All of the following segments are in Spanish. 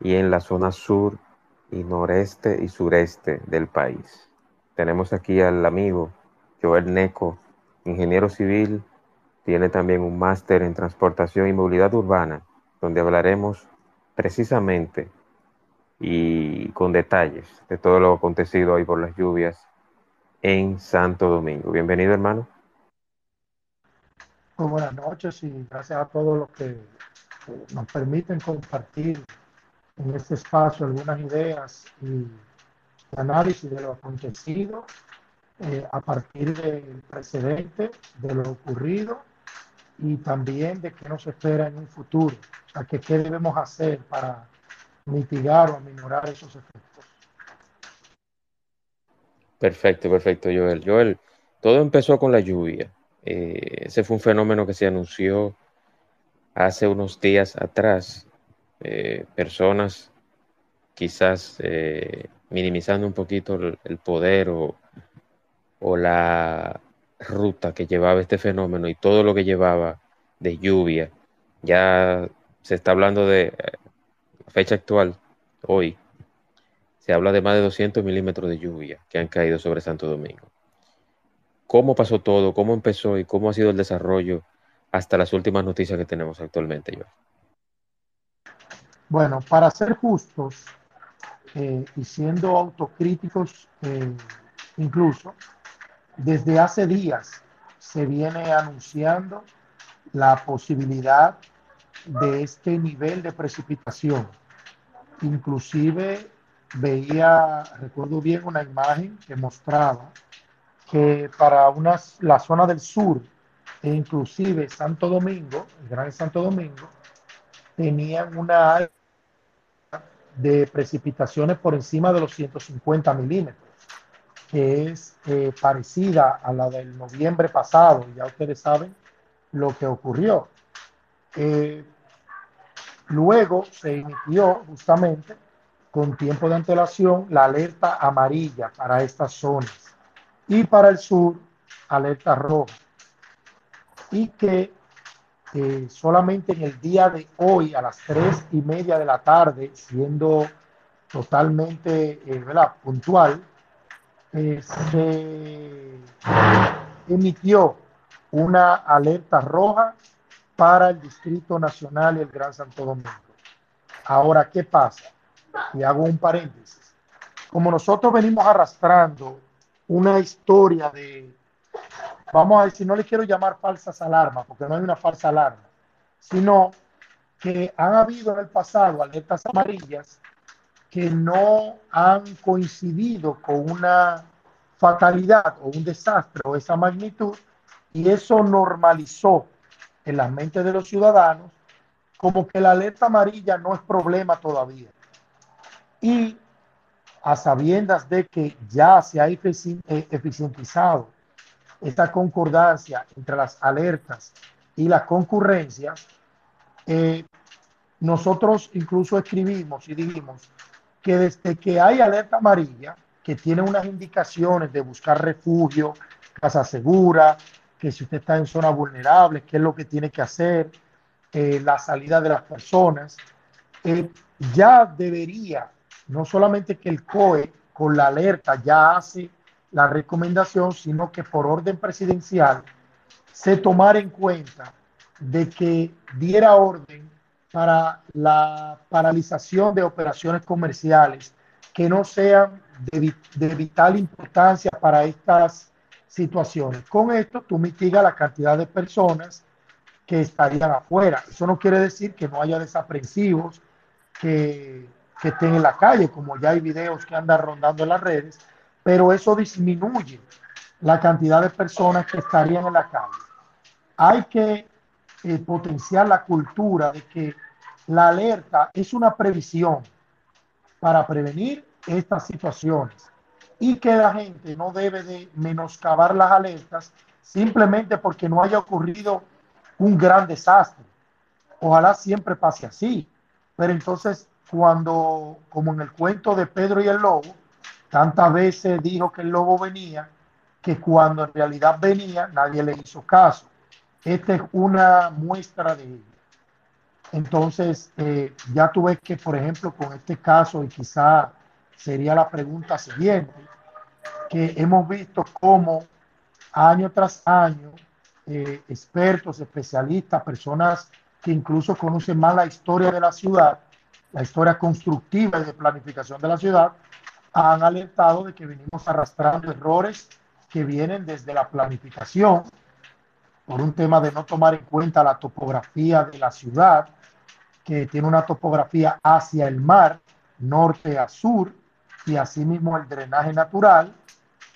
y en la zona sur y noreste y sureste del país. Tenemos aquí al amigo Joel Neco, ingeniero civil, tiene también un máster en transportación y movilidad urbana, donde hablaremos precisamente y con detalles de todo lo acontecido hoy por las lluvias en Santo Domingo. Bienvenido, hermano. Muy buenas noches y gracias a todos los que nos permiten compartir en este espacio algunas ideas y análisis de lo acontecido eh, a partir del precedente, de lo ocurrido y también de qué nos espera en un futuro. O sea, que qué debemos hacer para mitigar o aminorar esos efectos. Perfecto, perfecto, Joel. Joel, todo empezó con la lluvia. Eh, ese fue un fenómeno que se anunció hace unos días atrás. Eh, personas quizás eh, minimizando un poquito el, poder o, la ruta que llevaba este fenómeno y todo lo que llevaba de lluvia. Ya se está hablando de fecha actual, hoy, se habla de más de 200 milímetros de lluvia que han caído sobre Santo Domingo. ¿Cómo pasó todo? ¿Cómo empezó y cómo ha sido el desarrollo hasta las últimas noticias que tenemos actualmente? Bueno, para ser justos eh, y siendo autocríticos eh, incluso, desde hace días se viene anunciando la posibilidad de este nivel de precipitación. Inclusive veía, recuerdo bien, una imagen que mostraba que para unas, la zona del sur e inclusive Santo Domingo, el Gran Santo Domingo, tenían una de precipitaciones por encima de los 150 milímetros, que es eh, parecida a la del noviembre pasado. Ya ustedes saben lo que ocurrió. Eh, luego se emitió justamente con tiempo de antelación la alerta amarilla para estas zonas y para el sur alerta roja. Y que eh, solamente en el día de hoy a las tres y media de la tarde, siendo totalmente eh, puntual, eh, se emitió una alerta roja para el Distrito Nacional y el Gran Santo Domingo. Ahora, ¿qué pasa? y hago un paréntesis. Como nosotros venimos arrastrando una historia de, vamos a decir, no le quiero llamar falsas alarmas, porque no hay una falsa alarma, sino que han habido en el pasado alertas amarillas que no han coincidido con una fatalidad o un desastre o esa magnitud, y eso normalizó en la mente de los ciudadanos como que la alerta amarilla no es problema todavía. Y a sabiendas de que ya se ha eficientizado esta concordancia entre las alertas y las concurrencias, eh, nosotros incluso escribimos y dijimos que desde que hay alerta amarilla, que tiene unas indicaciones de buscar refugio, casa segura, que si usted está en zona vulnerable, qué es lo que tiene que hacer, eh, la salida de las personas, ya debería no solamente que el COE con la alerta ya hace la recomendación, sino que por orden presidencial se tomara en cuenta de que diera orden para la paralización de operaciones comerciales que no sean de, de vital importancia para estas situaciones. Con esto tú mitigas la cantidad de personas que estarían afuera. Eso no quiere decir que no haya desaprensivos, que que estén en la calle, como ya hay videos que andan rondando en las redes, pero eso disminuye la cantidad de personas que estarían en la calle. Hay que eh, potenciar la cultura de que la alerta es una previsión para prevenir estas situaciones y que la gente no debe de menoscabar las alertas simplemente porque no haya ocurrido un gran desastre. Ojalá siempre pase así, pero entonces cuando, como en el cuento de Pedro y el lobo, tantas veces dijo que el lobo venía, que cuando en realidad venía nadie le hizo caso. Esta es una muestra de ello. Entonces, eh, ya tú ves que, por ejemplo, con este caso, y quizá sería la pregunta siguiente, que hemos visto cómo año tras año, eh, expertos, especialistas, personas que incluso conocen más la historia de la ciudad, la historia constructiva y de planificación de la ciudad, han alertado de que venimos arrastrando errores que vienen desde la planificación, por un tema de no tomar en cuenta la topografía de la ciudad, que tiene una topografía hacia el mar, norte a sur, y asimismo el drenaje natural,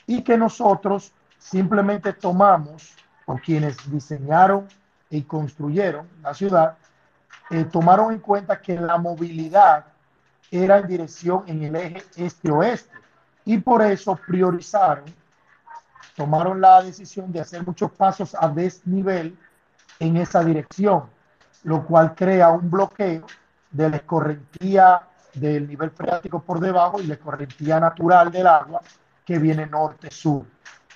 y que nosotros simplemente tomamos, o quienes diseñaron y construyeron la ciudad, eh, tomaron en cuenta que la movilidad era en dirección en el eje este-oeste y por eso priorizaron, tomaron la decisión de hacer muchos pasos a desnivel en esa dirección, lo cual crea un bloqueo de la escorrentía del nivel freático por debajo y la escorrentía natural del agua que viene norte-sur.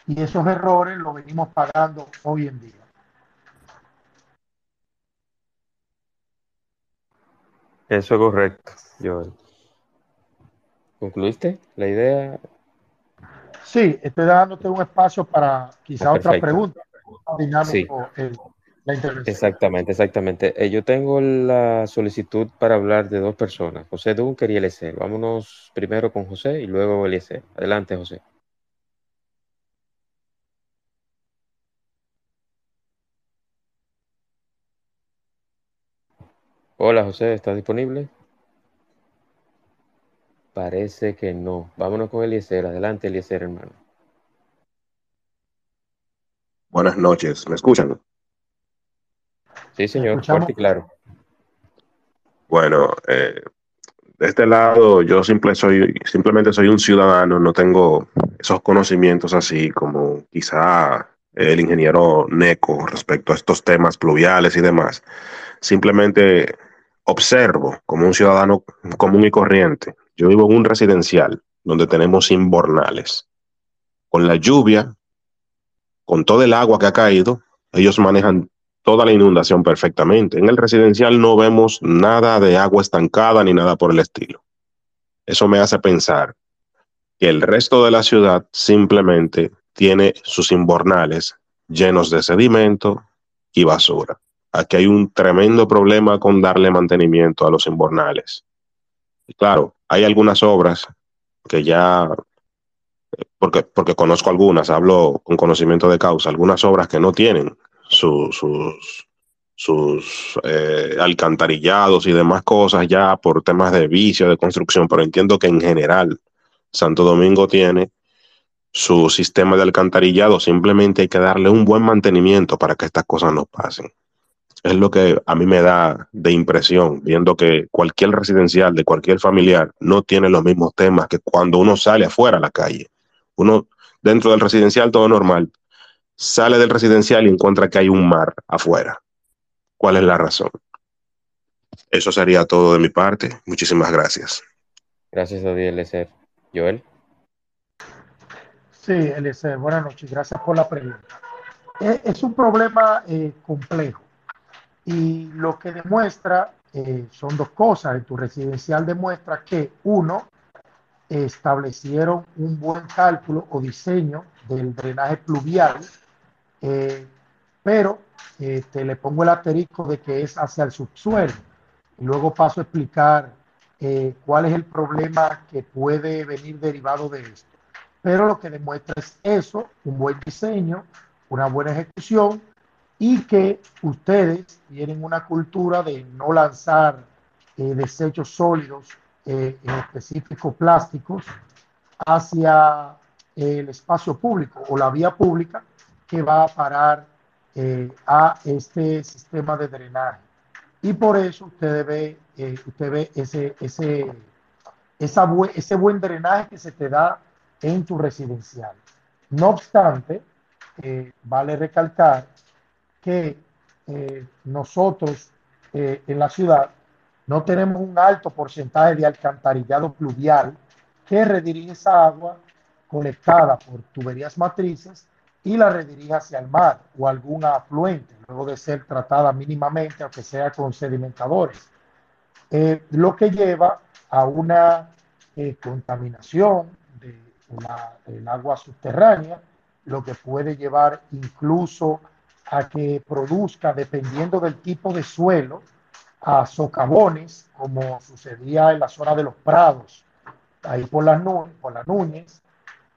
Y esos errores los venimos pagando hoy en día. Eso es correcto, Joel. ¿Concluiste la idea? Sí, estoy dándote un espacio para quizá otra pregunta. Sí. la exactamente, exactamente. Eh, yo tengo la solicitud para hablar de dos personas, José Dunker y Eliezer. Vámonos primero con José y luego Eliezer. Adelante, José. Hola José, ¿estás disponible? Parece que no. Vámonos con Eliezer. Adelante, Eliezer, hermano. Buenas noches. ¿Me escuchan? Sí, señor. Fuerte y claro. Bueno, eh, de este lado yo simple soy, simplemente soy un ciudadano, no tengo esos conocimientos así como quizá el ingeniero Neco respecto a estos temas pluviales y demás. Simplemente observo como un ciudadano común y corriente yo vivo en un residencial donde tenemos inbornales. Con la lluvia, con todo el agua que ha caído, ellos manejan toda la inundación perfectamente. En el residencial no vemos nada de agua estancada ni nada por el estilo. Eso me hace pensar que el resto de la ciudad simplemente tiene sus inbornales llenos de sedimento y basura. Aquí hay un tremendo problema con darle mantenimiento a los inbornales. claro, hay algunas obras que ya, porque, porque conozco algunas, hablo con conocimiento de causa, algunas obras que no tienen sus, sus eh, alcantarillados y demás cosas ya por temas de vicio, de construcción, pero entiendo que en general Santo Domingo tiene su sistema de alcantarillado, simplemente hay que darle un buen mantenimiento para que estas cosas no pasen es lo que a mí me da de impresión, viendo que cualquier residencial de cualquier familiar no tiene los mismos temas que cuando uno sale afuera a la calle. Uno dentro del residencial todo normal, sale del residencial y encuentra que hay un mar afuera. ¿Cuál es la razón? Eso sería todo de mi parte. Muchísimas gracias. Gracias a Dios, Eliezer. Joel. Sí, Eliezer, buenas noches. Gracias por la pregunta. Es, un problema eh, complejo y lo que demuestra eh, son dos cosas. En tu residencial demuestra que, uno, establecieron un buen cálculo o diseño del drenaje pluvial, eh, pero eh, te le pongo el asterisco de que es hacia el subsuelo. Y luego paso a explicar cuál es el problema que puede venir derivado de esto. Pero lo que demuestra es eso, un buen diseño, una buena ejecución y que ustedes tienen una cultura de no lanzar eh, desechos sólidos, eh, en específico plásticos, hacia el espacio público o la vía pública que va a parar eh, a este sistema de drenaje. Y por eso usted ve, usted ve ese, ese, esa ese buen drenaje que se te da en tu residencial. No obstante, vale recalcar que eh, nosotros eh, en la ciudad no tenemos un alto porcentaje de alcantarillado pluvial que redirige esa agua conectada por tuberías matrices y la redirige hacia el mar o algún afluente, luego de ser tratada mínimamente, aunque sea con sedimentadores. Eh, lo que lleva a una contaminación del agua subterránea, lo que puede llevar incluso a que produzca, dependiendo del tipo de suelo, a socavones, como sucedía en la zona de los prados, ahí por las, por las Núñez,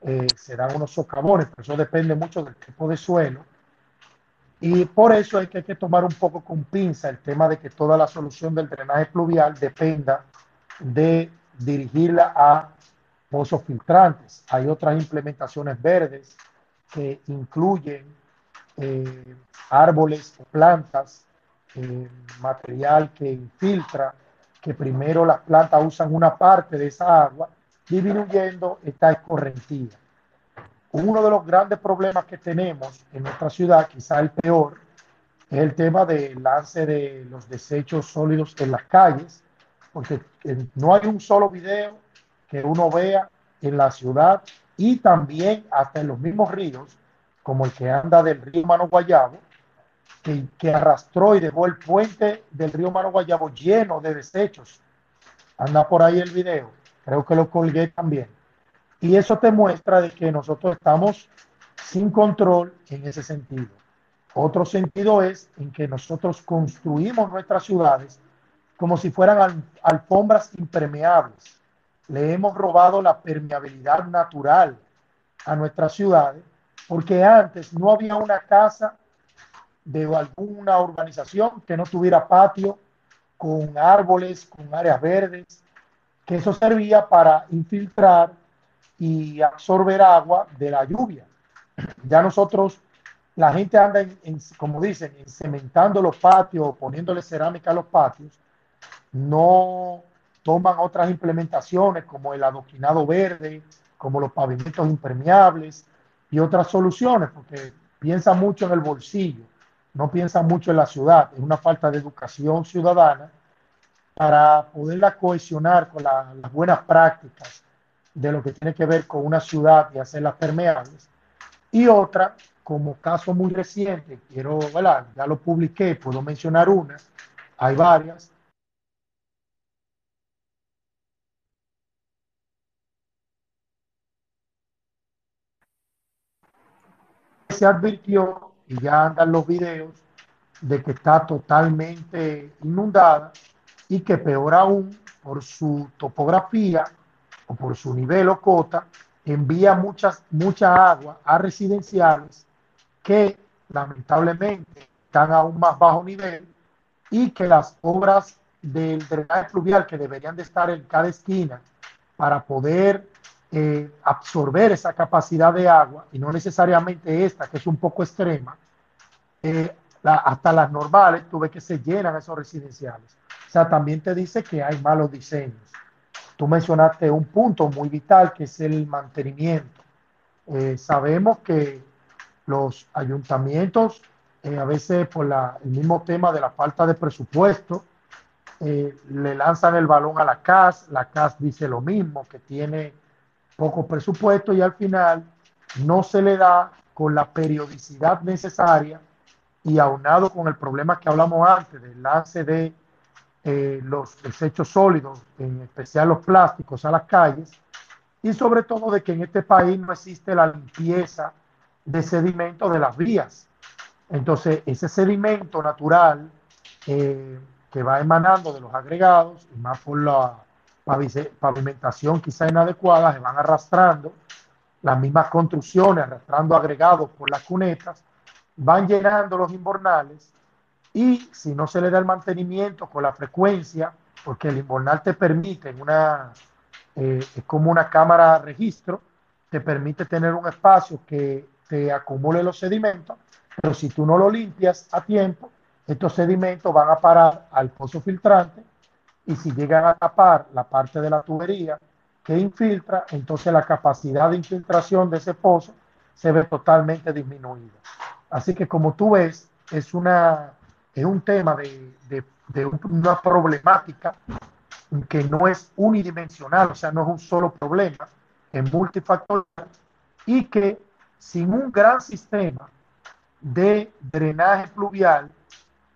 eh, se dan unos socavones, pero eso depende mucho del tipo de suelo. Y por eso hay que, hay que tomar un poco con pinza el tema de que toda la solución del drenaje pluvial dependa de dirigirla a pozos filtrantes. Hay otras implementaciones verdes que incluyen eh, árboles o plantas, eh, material que infiltra, que primero las plantas usan una parte de esa agua, disminuyendo esta escorrentía. Uno de los grandes problemas que tenemos en nuestra ciudad, quizá el peor, es el tema del lance de los desechos sólidos en las calles, porque no hay un solo video que uno vea en la ciudad y también hasta en los mismos ríos, como el que anda del río Mano Guayabo, que, arrastró y dejó el puente del río Mano Guayabo lleno de desechos. Anda por ahí el video, creo que lo colgué también. Y eso te muestra de que nosotros estamos sin control en ese sentido. Otro sentido es en que nosotros construimos nuestras ciudades como si fueran alfombras impermeables. Le hemos robado la permeabilidad natural a nuestras ciudades porque antes no había una casa de alguna urbanización que no tuviera patio con árboles, con áreas verdes, que eso servía para infiltrar y absorber agua de la lluvia. Ya nosotros, la gente anda, en, como dicen, cementando los patios, poniéndole cerámica a los patios, no toman otras implementaciones como el adoquinado verde, como los pavimentos impermeables y otras soluciones, porque piensa mucho en el bolsillo, no piensa mucho en la ciudad, es una falta de educación ciudadana para poderla cohesionar con las buenas prácticas de lo que tiene que ver con una ciudad y hacerlas permeables. Y otra, como caso muy reciente, quiero, ya lo publiqué, puedo mencionar una, hay varias, se advirtió, y ya andan los videos, de que está totalmente inundada y que peor aún, por su topografía o por su nivel o cota, envía muchas, mucha agua a residenciales que lamentablemente están a un más bajo nivel y que las obras del drenaje fluvial que deberían de estar en cada esquina para poder eh, absorber esa capacidad de agua y no necesariamente esta, que es un poco extrema, eh, hasta las normales, tuve que se llenan esos residenciales. O sea, también te dice que hay malos diseños. Tú mencionaste un punto muy vital que es el mantenimiento. Eh, sabemos que los ayuntamientos, a veces por la, el mismo tema de la falta de presupuesto, le lanzan el balón a la CAS, la CAS dice lo mismo, que tiene poco presupuesto y al final no se le da con la periodicidad necesaria y aunado con el problema que hablamos antes del lance de eh, los desechos sólidos, en especial los plásticos, a las calles, y sobre todo de que en este país no existe la limpieza de sedimento de las vías. Entonces, ese sedimento natural eh, que va emanando de los agregados, y más por la pavimentación quizá inadecuada, se van arrastrando, las mismas construcciones, arrastrando agregados por las cunetas, van llenando los invernales y si no se le da el mantenimiento con la frecuencia, porque el invernal te permite, eh, es como una cámara registro, te permite tener un espacio que te acumule los sedimentos, pero si tú no lo limpias a tiempo, estos sedimentos van a parar al pozo filtrante y si llegan a tapar la parte de la tubería que infiltra, entonces la capacidad de infiltración de ese pozo se ve totalmente disminuida. Así que como tú ves, es, una, es un tema de, de, una problemática que no es unidimensional, o sea, no es un solo problema, es multifactorial y que sin un gran sistema de drenaje pluvial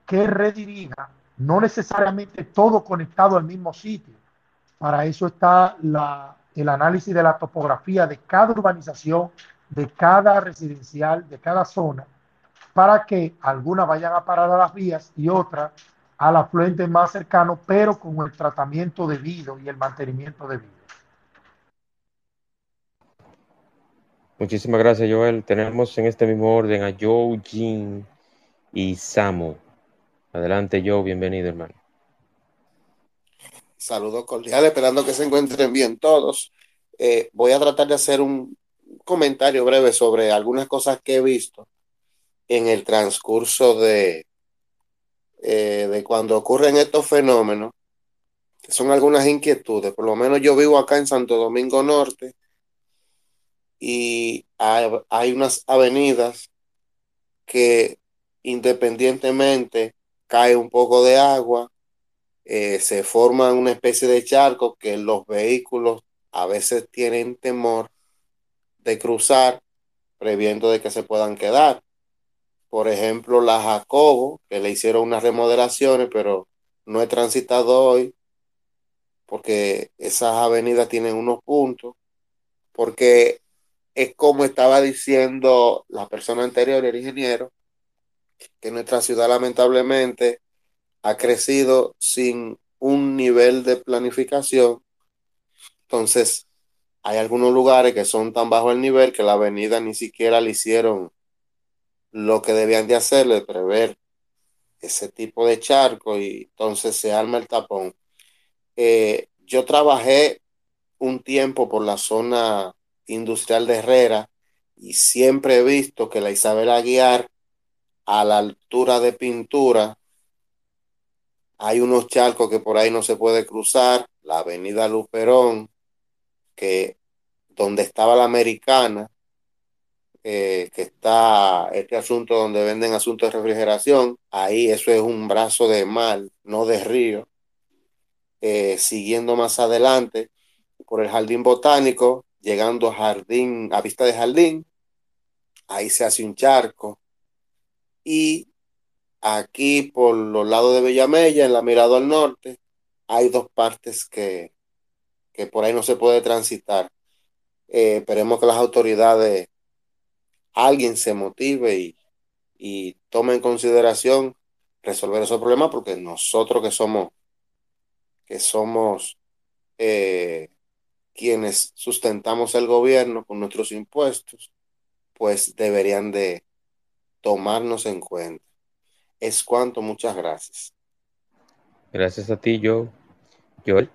que redirija, no necesariamente todo conectado al mismo sitio. Para eso está el análisis de la topografía de cada urbanización, de cada residencial, de cada zona, para que algunas vayan a parar a las vías y otras al afluente más cercano, pero con el tratamiento debido y el mantenimiento debido. Muchísimas gracias, Joel. Tenemos en este mismo orden a Joe, Jin y Samu. Adelante, Joe, bienvenido, hermano. Saludos cordiales, esperando que se encuentren bien todos. Eh, voy a tratar de hacer un comentario breve sobre algunas cosas que he visto en el transcurso de, eh, de cuando ocurren estos fenómenos, que son algunas inquietudes. Por lo menos yo vivo acá en Santo Domingo Norte y hay, unas avenidas que independientemente cae un poco de agua, eh, se forma una especie de charco que los vehículos a veces tienen temor de cruzar previendo de que se puedan quedar. Por ejemplo, la Jacobo, que le hicieron unas remodelaciones, pero no he transitado hoy porque esas avenidas tienen unos puntos, porque es como estaba diciendo la persona anterior, el ingeniero, que nuestra ciudad lamentablemente ha crecido sin un nivel de planificación. Entonces, hay algunos lugares que son tan bajo el nivel que la avenida ni siquiera le hicieron lo que debían de hacerle, prever ese tipo de charco y entonces se arma el tapón. Eh, yo trabajé un tiempo por la zona industrial de Herrera y siempre he visto que la Isabel Aguiar a la altura de pintura hay unos charcos que por ahí no se puede cruzar, la avenida Luperón, que donde estaba la americana, eh, que está este asunto donde venden asuntos de refrigeración, ahí eso es un brazo de mar, no de río. Eh, siguiendo más adelante por el jardín botánico, llegando a jardín, a vista de jardín, ahí se hace un charco. Y aquí por los lados de Bellamella, en la mirada al norte, hay dos partes que, que por ahí no se puede transitar. Eh, esperemos que las autoridades, alguien se motive y, y tome en consideración resolver esos problemas, porque nosotros que somos, que somos eh, quienes sustentamos el gobierno con nuestros impuestos, pues deberían de tomarnos en cuenta. Es cuanto, muchas gracias. Gracias a ti, Joe. Joel.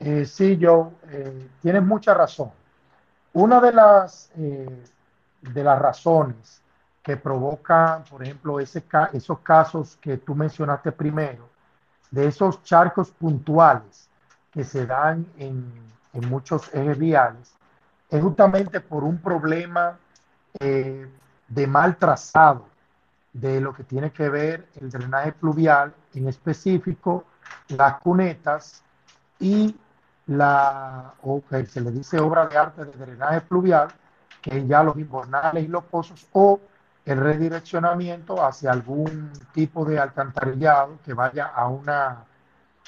Eh, sí, Joe, eh, tienes mucha razón. Una de las, eh, de las razones que provocan, por ejemplo, ese, esos casos que tú mencionaste primero, de esos charcos puntuales que se dan en, en muchos ejes viales es justamente por un problema eh, de mal trazado de lo que tiene que ver el drenaje pluvial, en específico las cunetas y la, o que se le dice obra de arte de drenaje pluvial, que ya los invernales y los pozos, o el redireccionamiento hacia algún tipo de alcantarillado que vaya a una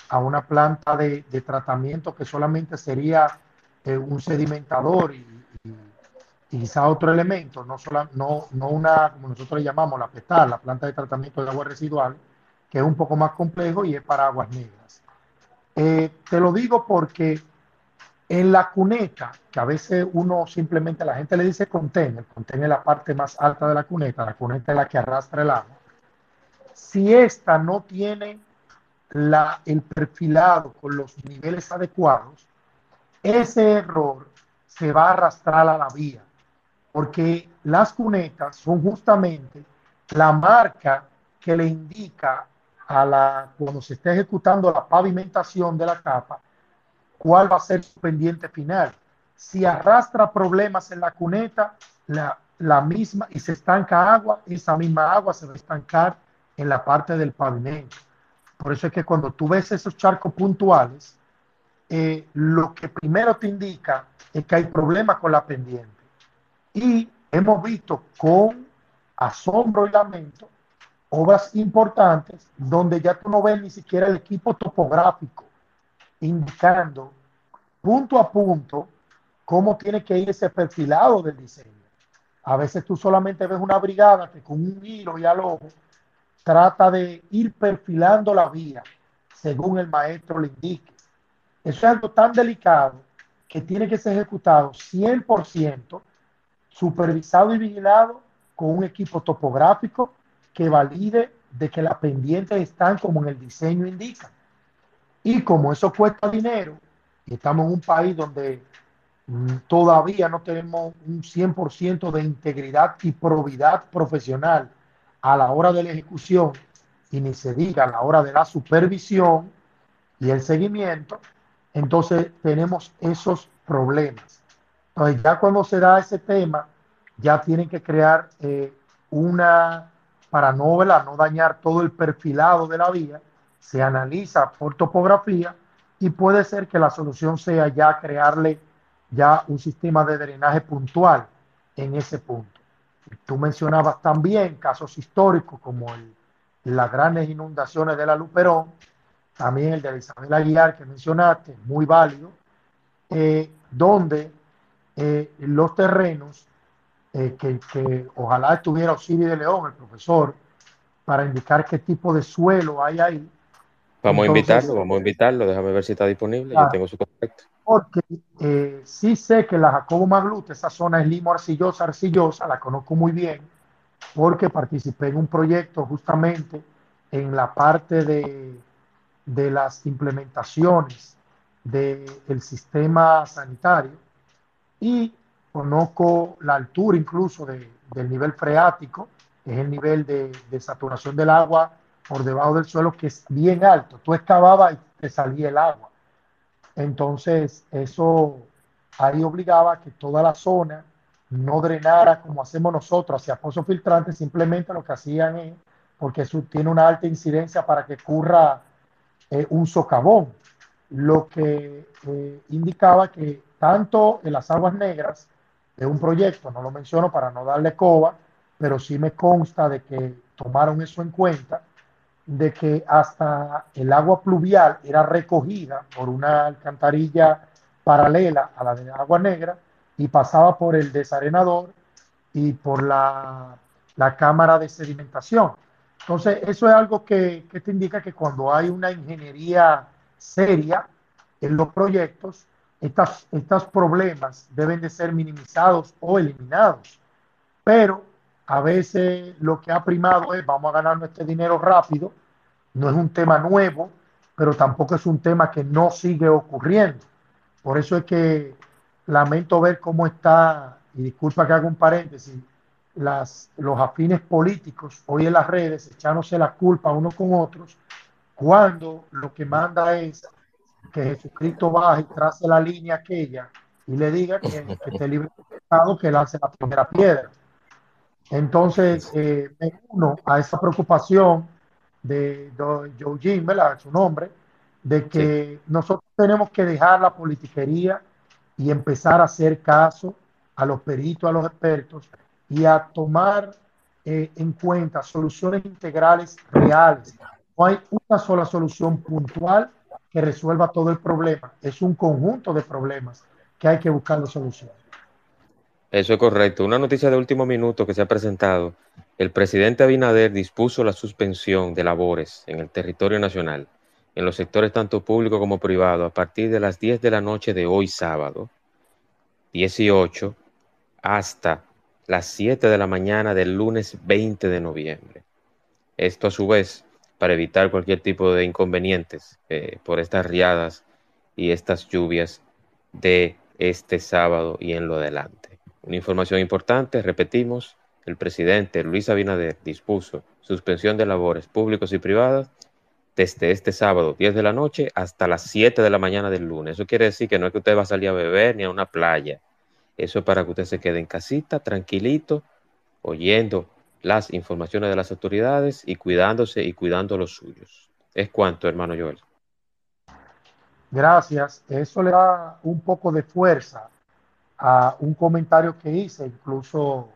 a una planta de, tratamiento que solamente sería eh, un sedimentador y, quizá otro elemento, no, no, no una, como nosotros le llamamos la PETAR, la planta de tratamiento de agua residual, que es un poco más complejo y es para aguas negras. Eh, te lo digo porque en la cuneta, que a veces uno simplemente, la gente le dice contenedor es la parte más alta de la cuneta, la cuneta es la que arrastra el agua. Si esta no tiene la, el perfilado con los niveles adecuados, ese error se va a arrastrar a la vía, porque las cunetas son justamente la marca que le indica a la, cuando se está ejecutando la pavimentación de la capa, cuál va a ser su pendiente final. Si arrastra problemas en la cuneta, la, la misma, y se estanca agua, esa misma agua se va a estancar en la parte del pavimento. Por eso es que cuando tú ves esos charcos puntuales, eh, lo que primero te indica es que hay problemas con la pendiente. Y hemos visto con asombro y lamento obras importantes donde ya tú no ves ni siquiera el equipo topográfico indicando punto a punto cómo tiene que ir ese perfilado del diseño. A veces tú solamente ves una brigada que con un hilo y al ojo trata de ir perfilando la vía según el maestro le indique. Eso es algo tan delicado que tiene que ser ejecutado 100% supervisado y vigilado con un equipo topográfico que valide de que las pendientes están como en el diseño indica. Y como eso cuesta dinero, y estamos en un país donde mm, todavía no tenemos un 100% de integridad y probidad profesional a la hora de la ejecución, y ni se diga a la hora de la supervisión y el seguimiento, entonces tenemos esos problemas. Entonces ya cuando se da ese tema, ya tienen que crear eh, una, para no, dañar todo el perfilado de la vía, se analiza por topografía y puede ser que la solución sea ya crearle ya un sistema de drenaje puntual en ese punto. Tú mencionabas también casos históricos como las grandes inundaciones de la Luperón, también el de Isabel Aguilar que mencionaste, muy válido, eh, donde eh, los terrenos eh, que, ojalá estuviera Osiris de León, el profesor, para indicar qué tipo de suelo hay ahí. Vamos a invitarlo, vamos a invitarlo, déjame ver si está disponible, yo tengo su contacto. Porque eh, sí sé que la Jacobo Maglute, esa zona es limo arcillosa, arcillosa, la conozco muy bien, porque participé en un proyecto justamente en la parte de, de las implementaciones del sistema sanitario y conozco la altura incluso del nivel freático, es el nivel de, saturación del agua por debajo del suelo que es bien alto. Tú excavabas y te salía el agua. Entonces, eso ahí obligaba a que toda la zona no drenara como hacemos nosotros hacia pozos filtrantes, simplemente lo que hacían es, porque eso tiene una alta incidencia para que ocurra eh, un socavón, lo que eh, indicaba que tanto en las aguas negras de un proyecto, no lo menciono para no darle coba, pero sí me consta de que tomaron eso en cuenta, de que hasta el agua pluvial era recogida por una alcantarilla paralela a la de agua negra y pasaba por el desarenador y por la, la cámara de sedimentación. Entonces, eso es algo que, que te indica que cuando hay una ingeniería seria en los proyectos, estos problemas deben de ser minimizados o eliminados. Pero a veces lo que ha primado es vamos a ganar nuestro dinero rápido. No es un tema nuevo, pero tampoco es un tema que no sigue ocurriendo. Por eso es que lamento ver cómo está, y disculpa que haga un paréntesis, las, los afines políticos hoy en las redes echándose la culpa uno con otros, cuando lo que manda es que Jesucristo baje y trace la línea aquella y le diga que, que esté libre de pecado, que lance la primera piedra. Entonces, eh, me uno a esa preocupación de, de Joe Jim, ¿verdad? Su nombre, de que nosotros tenemos que dejar la politiquería y empezar a hacer caso a los peritos, a los expertos y a tomar eh, en cuenta soluciones integrales reales. No hay una sola solución puntual que resuelva todo el problema. Es un conjunto de problemas que hay que buscar la solución. Eso es correcto. Una noticia de último minuto que se ha presentado. El presidente Abinader dispuso la suspensión de labores en el territorio nacional, en los sectores tanto público como privado, a partir de las 10 de la noche de hoy sábado, 18, hasta las 7 de la mañana del lunes 20 de noviembre. Esto a su vez para evitar cualquier tipo de inconvenientes eh, por estas riadas y estas lluvias de este sábado y en lo adelante. Una información importante, repetimos, el presidente Luis Abinader dispuso suspensión de labores públicos y privadas desde este sábado 10 de la noche hasta las 7 de la mañana del lunes. Eso quiere decir que no es que usted va a salir a beber ni a una playa. Eso es para que usted se quede en casita, tranquilito, oyendo las informaciones de las autoridades y cuidándose y cuidando los suyos. Es cuanto, hermano Joel. Gracias. Eso le da un poco de fuerza a un comentario que hice, incluso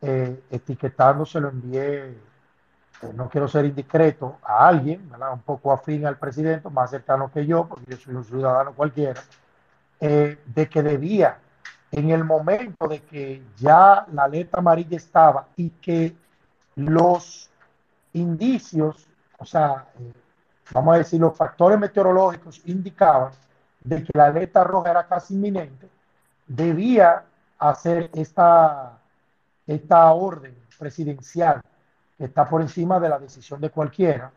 eh, etiquetando se lo envié, no quiero ser indiscreto, a alguien, un poco afín al presidente, más cercano que yo, porque yo soy un ciudadano cualquiera, eh, de que debía, en el momento de que ya la letra amarilla estaba y que los indicios, o sea, eh, vamos a decir, los factores meteorológicos indicaban de que la alerta roja era casi inminente, debía hacer esta, esta orden presidencial que está por encima de la decisión de cualquiera,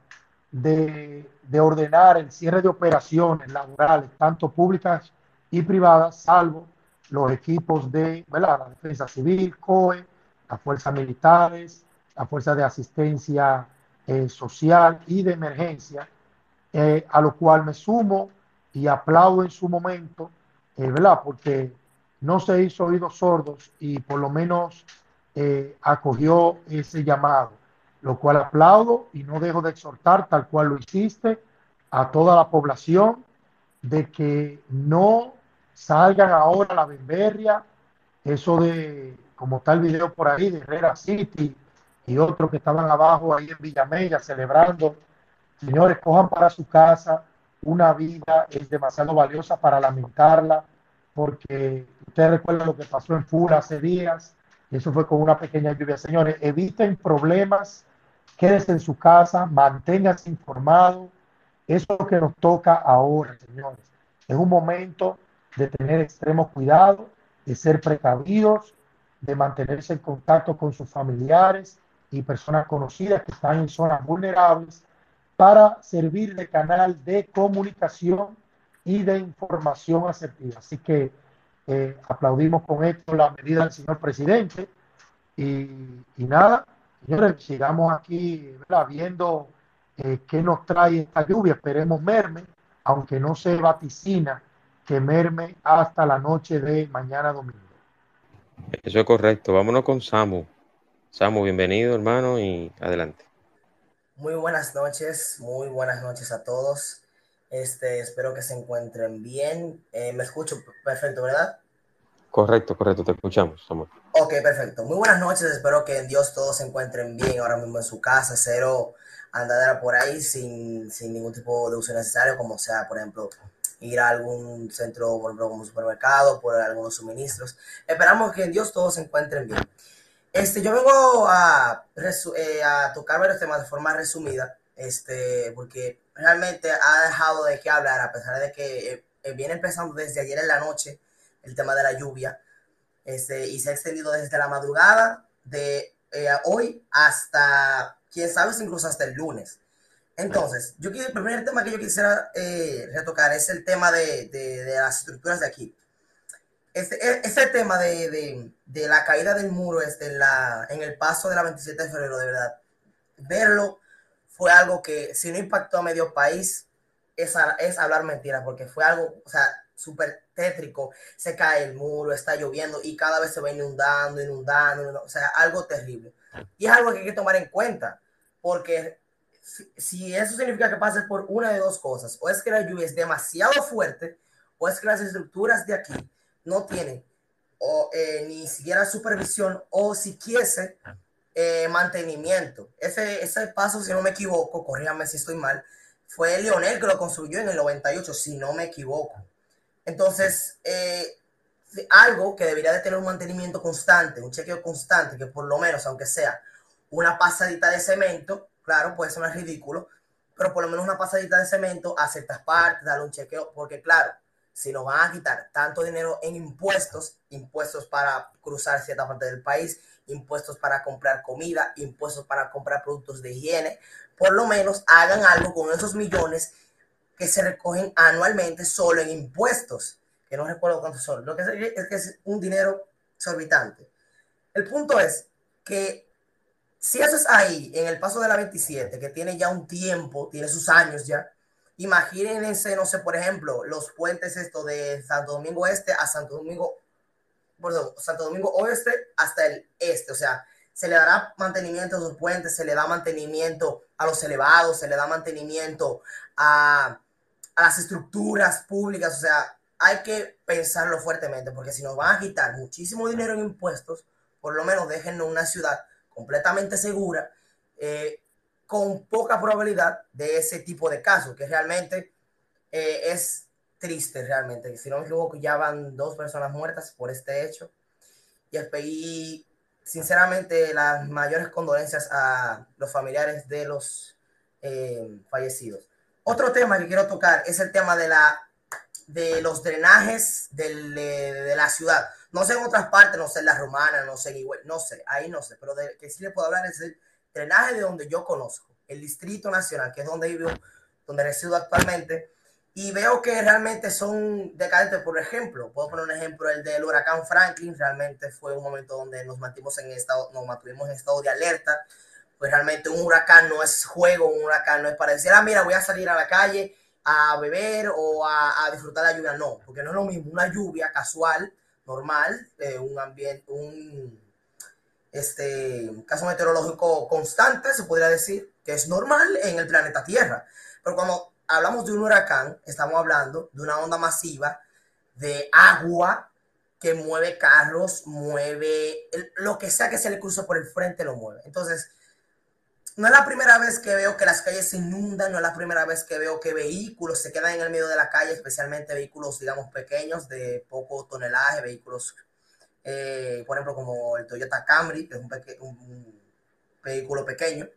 de, de ordenar el cierre de operaciones laborales, tanto públicas y privadas, salvo los equipos de la defensa civil, COE, las fuerzas militares, la fuerza de asistencia eh, social y de emergencia, eh, a lo cual me sumo y aplaudo en su momento, eh, ¿verdad? Porque no se hizo oídos sordos y por lo menos eh, acogió ese llamado, lo cual aplaudo y no dejo de exhortar, tal cual lo hiciste, a toda la población de que no salgan ahora a la Bemberria, eso de, como está el video por ahí, de Herrera City y otros que estaban abajo ahí en Villamella celebrando. Señores, cojan para su casa, una vida es demasiado valiosa para lamentarla, porque ustedes recuerdan lo que pasó en Fura hace días, eso fue con una pequeña lluvia. Señores, eviten problemas, quédense en su casa, manténganse informados. Eso es lo que nos toca ahora, señores. Es un momento de tener extremo cuidado, de ser precavidos, de mantenerse en contacto con sus familiares y personas conocidas que están en zonas vulnerables para servir de canal de comunicación y de información asertiva. Así que eh, aplaudimos con esto la medida del señor presidente y, nada, señores, sigamos aquí viendo eh, qué nos trae esta lluvia. Esperemos merme, aunque no se vaticina que merme hasta la noche de mañana domingo. Eso es correcto. Vámonos con Samu. Samu, bienvenido hermano y adelante. Muy buenas noches, muy buenas noches a todos. Este, espero que se encuentren bien. Eh, me escucho perfecto, ¿verdad? Correcto, correcto, te escuchamos, Samuel. Ok, perfecto. Muy buenas noches, espero que en Dios todos se encuentren bien ahora mismo en su casa, cero andadera por ahí sin, sin ningún tipo de uso necesario, como sea, por ejemplo, ir a algún centro, por ejemplo, como un supermercado, por algunos suministros. Esperamos que en Dios todos se encuentren bien. Este, yo vengo a, eh, a tocar varios temas de forma resumida, este, porque realmente ha dejado de qué hablar, a pesar de que eh, viene empezando desde ayer en la noche el tema de la lluvia, este, y se ha extendido desde la madrugada de eh, hoy hasta, quién sabe, incluso hasta el lunes. Entonces, yo el primer tema que yo quisiera retocar es el tema de, de, de las estructuras de aquí. Ese, ese tema de, de, de, la caída del muro este, en, la, en el paso de la 27 de febrero, de verdad, verlo fue algo que si no impactó a medio país, es, es hablar mentiras, porque fue algo, o sea, súper tétrico. Se cae el muro, está lloviendo y cada vez se va inundando, inundando, o sea, algo terrible. Y es algo que hay que tomar en cuenta, porque si, si eso significa que pase por una de dos cosas, o es que la lluvia es demasiado fuerte, o es que las estructuras de aquí no tiene eh, ni siquiera supervisión o si quiese eh, mantenimiento. Ese, ese paso, si no me equivoco, corrígame si estoy mal, fue Lionel que lo construyó en el 98, si no me equivoco. Entonces, eh, algo que debería de tener un mantenimiento constante, un chequeo constante, que por lo menos, aunque sea una pasadita de cemento, claro, puede sonar ridículo, pero por lo menos una pasadita de cemento a ciertas partes, darle un chequeo, porque claro, si nos van a quitar tanto dinero en impuestos, impuestos para cruzar cierta parte del país, impuestos para comprar comida, impuestos para comprar productos de higiene, por lo menos hagan algo con esos millones que se recogen anualmente solo en impuestos, que no recuerdo cuántos son, lo que es que es un dinero exorbitante. El punto es que si eso es ahí, en el paso de la 27, que tiene ya un tiempo, tiene sus años ya, Imagínense, no sé, por ejemplo, los puentes esto de Santo Domingo Este a Santo Domingo, perdón, Santo Domingo Oeste hasta el este, o sea, se le dará mantenimiento a los puentes, se le da mantenimiento a los elevados, se le da mantenimiento a, a las estructuras públicas, o sea, hay que pensarlo fuertemente, porque si nos van a quitar muchísimo dinero en impuestos, por lo menos déjennos una ciudad completamente segura, eh, con poca probabilidad de ese tipo de casos, que realmente eh, es triste realmente. Si no me equivoco, ya van dos personas muertas por este hecho. Y, y sinceramente, las mayores condolencias a los familiares de los eh, fallecidos. Otro tema que quiero tocar es el tema de, la, de los drenajes del, de, la ciudad. No sé en otras partes, no sé en la romana, no sé en no sé, ahí no sé, pero de que sí le puedo hablar es el drenaje de donde yo conozco, el Distrito Nacional, que es donde vivo, donde resido actualmente, y veo que realmente son decadentes. Por ejemplo, puedo poner un ejemplo, el del huracán Franklin, realmente fue un momento donde nos mantuvimos en estado, nos mantuvimos en estado de alerta, pues realmente un huracán no es juego, un huracán no es para decir, ah, mira, voy a salir a la calle a beber o a, a disfrutar la lluvia, no, porque no es lo mismo una lluvia casual, normal, eh, un ambiente, un este, caso meteorológico constante, se podría decir, que es normal en el planeta Tierra. Pero cuando hablamos de un huracán, estamos hablando de una onda masiva de agua que mueve carros, mueve lo que sea que se le cruce por el frente, lo mueve. Entonces, no es la primera vez que veo que las calles se inundan, no es la primera vez que veo que vehículos se quedan en el medio de la calle, especialmente vehículos, digamos, pequeños, de poco tonelaje, vehículos, eh, por ejemplo, como el Toyota Camry, que es un, un vehículo pequeño,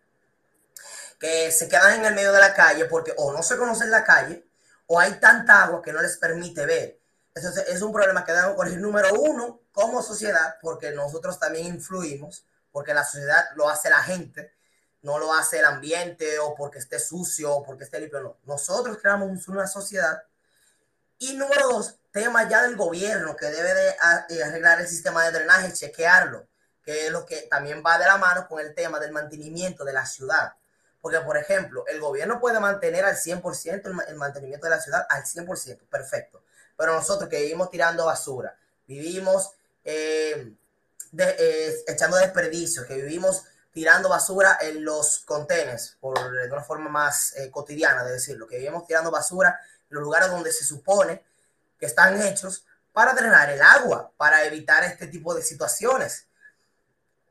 que se quedan en el medio de la calle porque o no se conocen la calle o hay tanta agua que no les permite ver. Entonces es un problema que debemos corregir número uno como sociedad porque nosotros también influimos, porque la sociedad lo hace la gente, no lo hace el ambiente o porque esté sucio o porque esté limpio, no. Nosotros creamos una sociedad. Y número dos, tema ya del gobierno que debe de arreglar el sistema de drenaje, chequearlo, que es lo que también va de la mano con el tema del mantenimiento de la ciudad. Porque, por ejemplo, el gobierno puede mantener al 100% el, mantenimiento de la ciudad, al 100%, perfecto. Pero nosotros que vivimos tirando basura, vivimos eh, eh, echando desperdicios, que vivimos tirando basura en los contenedores, por de una forma más eh, cotidiana de decirlo, que vivimos tirando basura en los lugares donde se supone que están hechos para drenar el agua, para evitar este tipo de situaciones.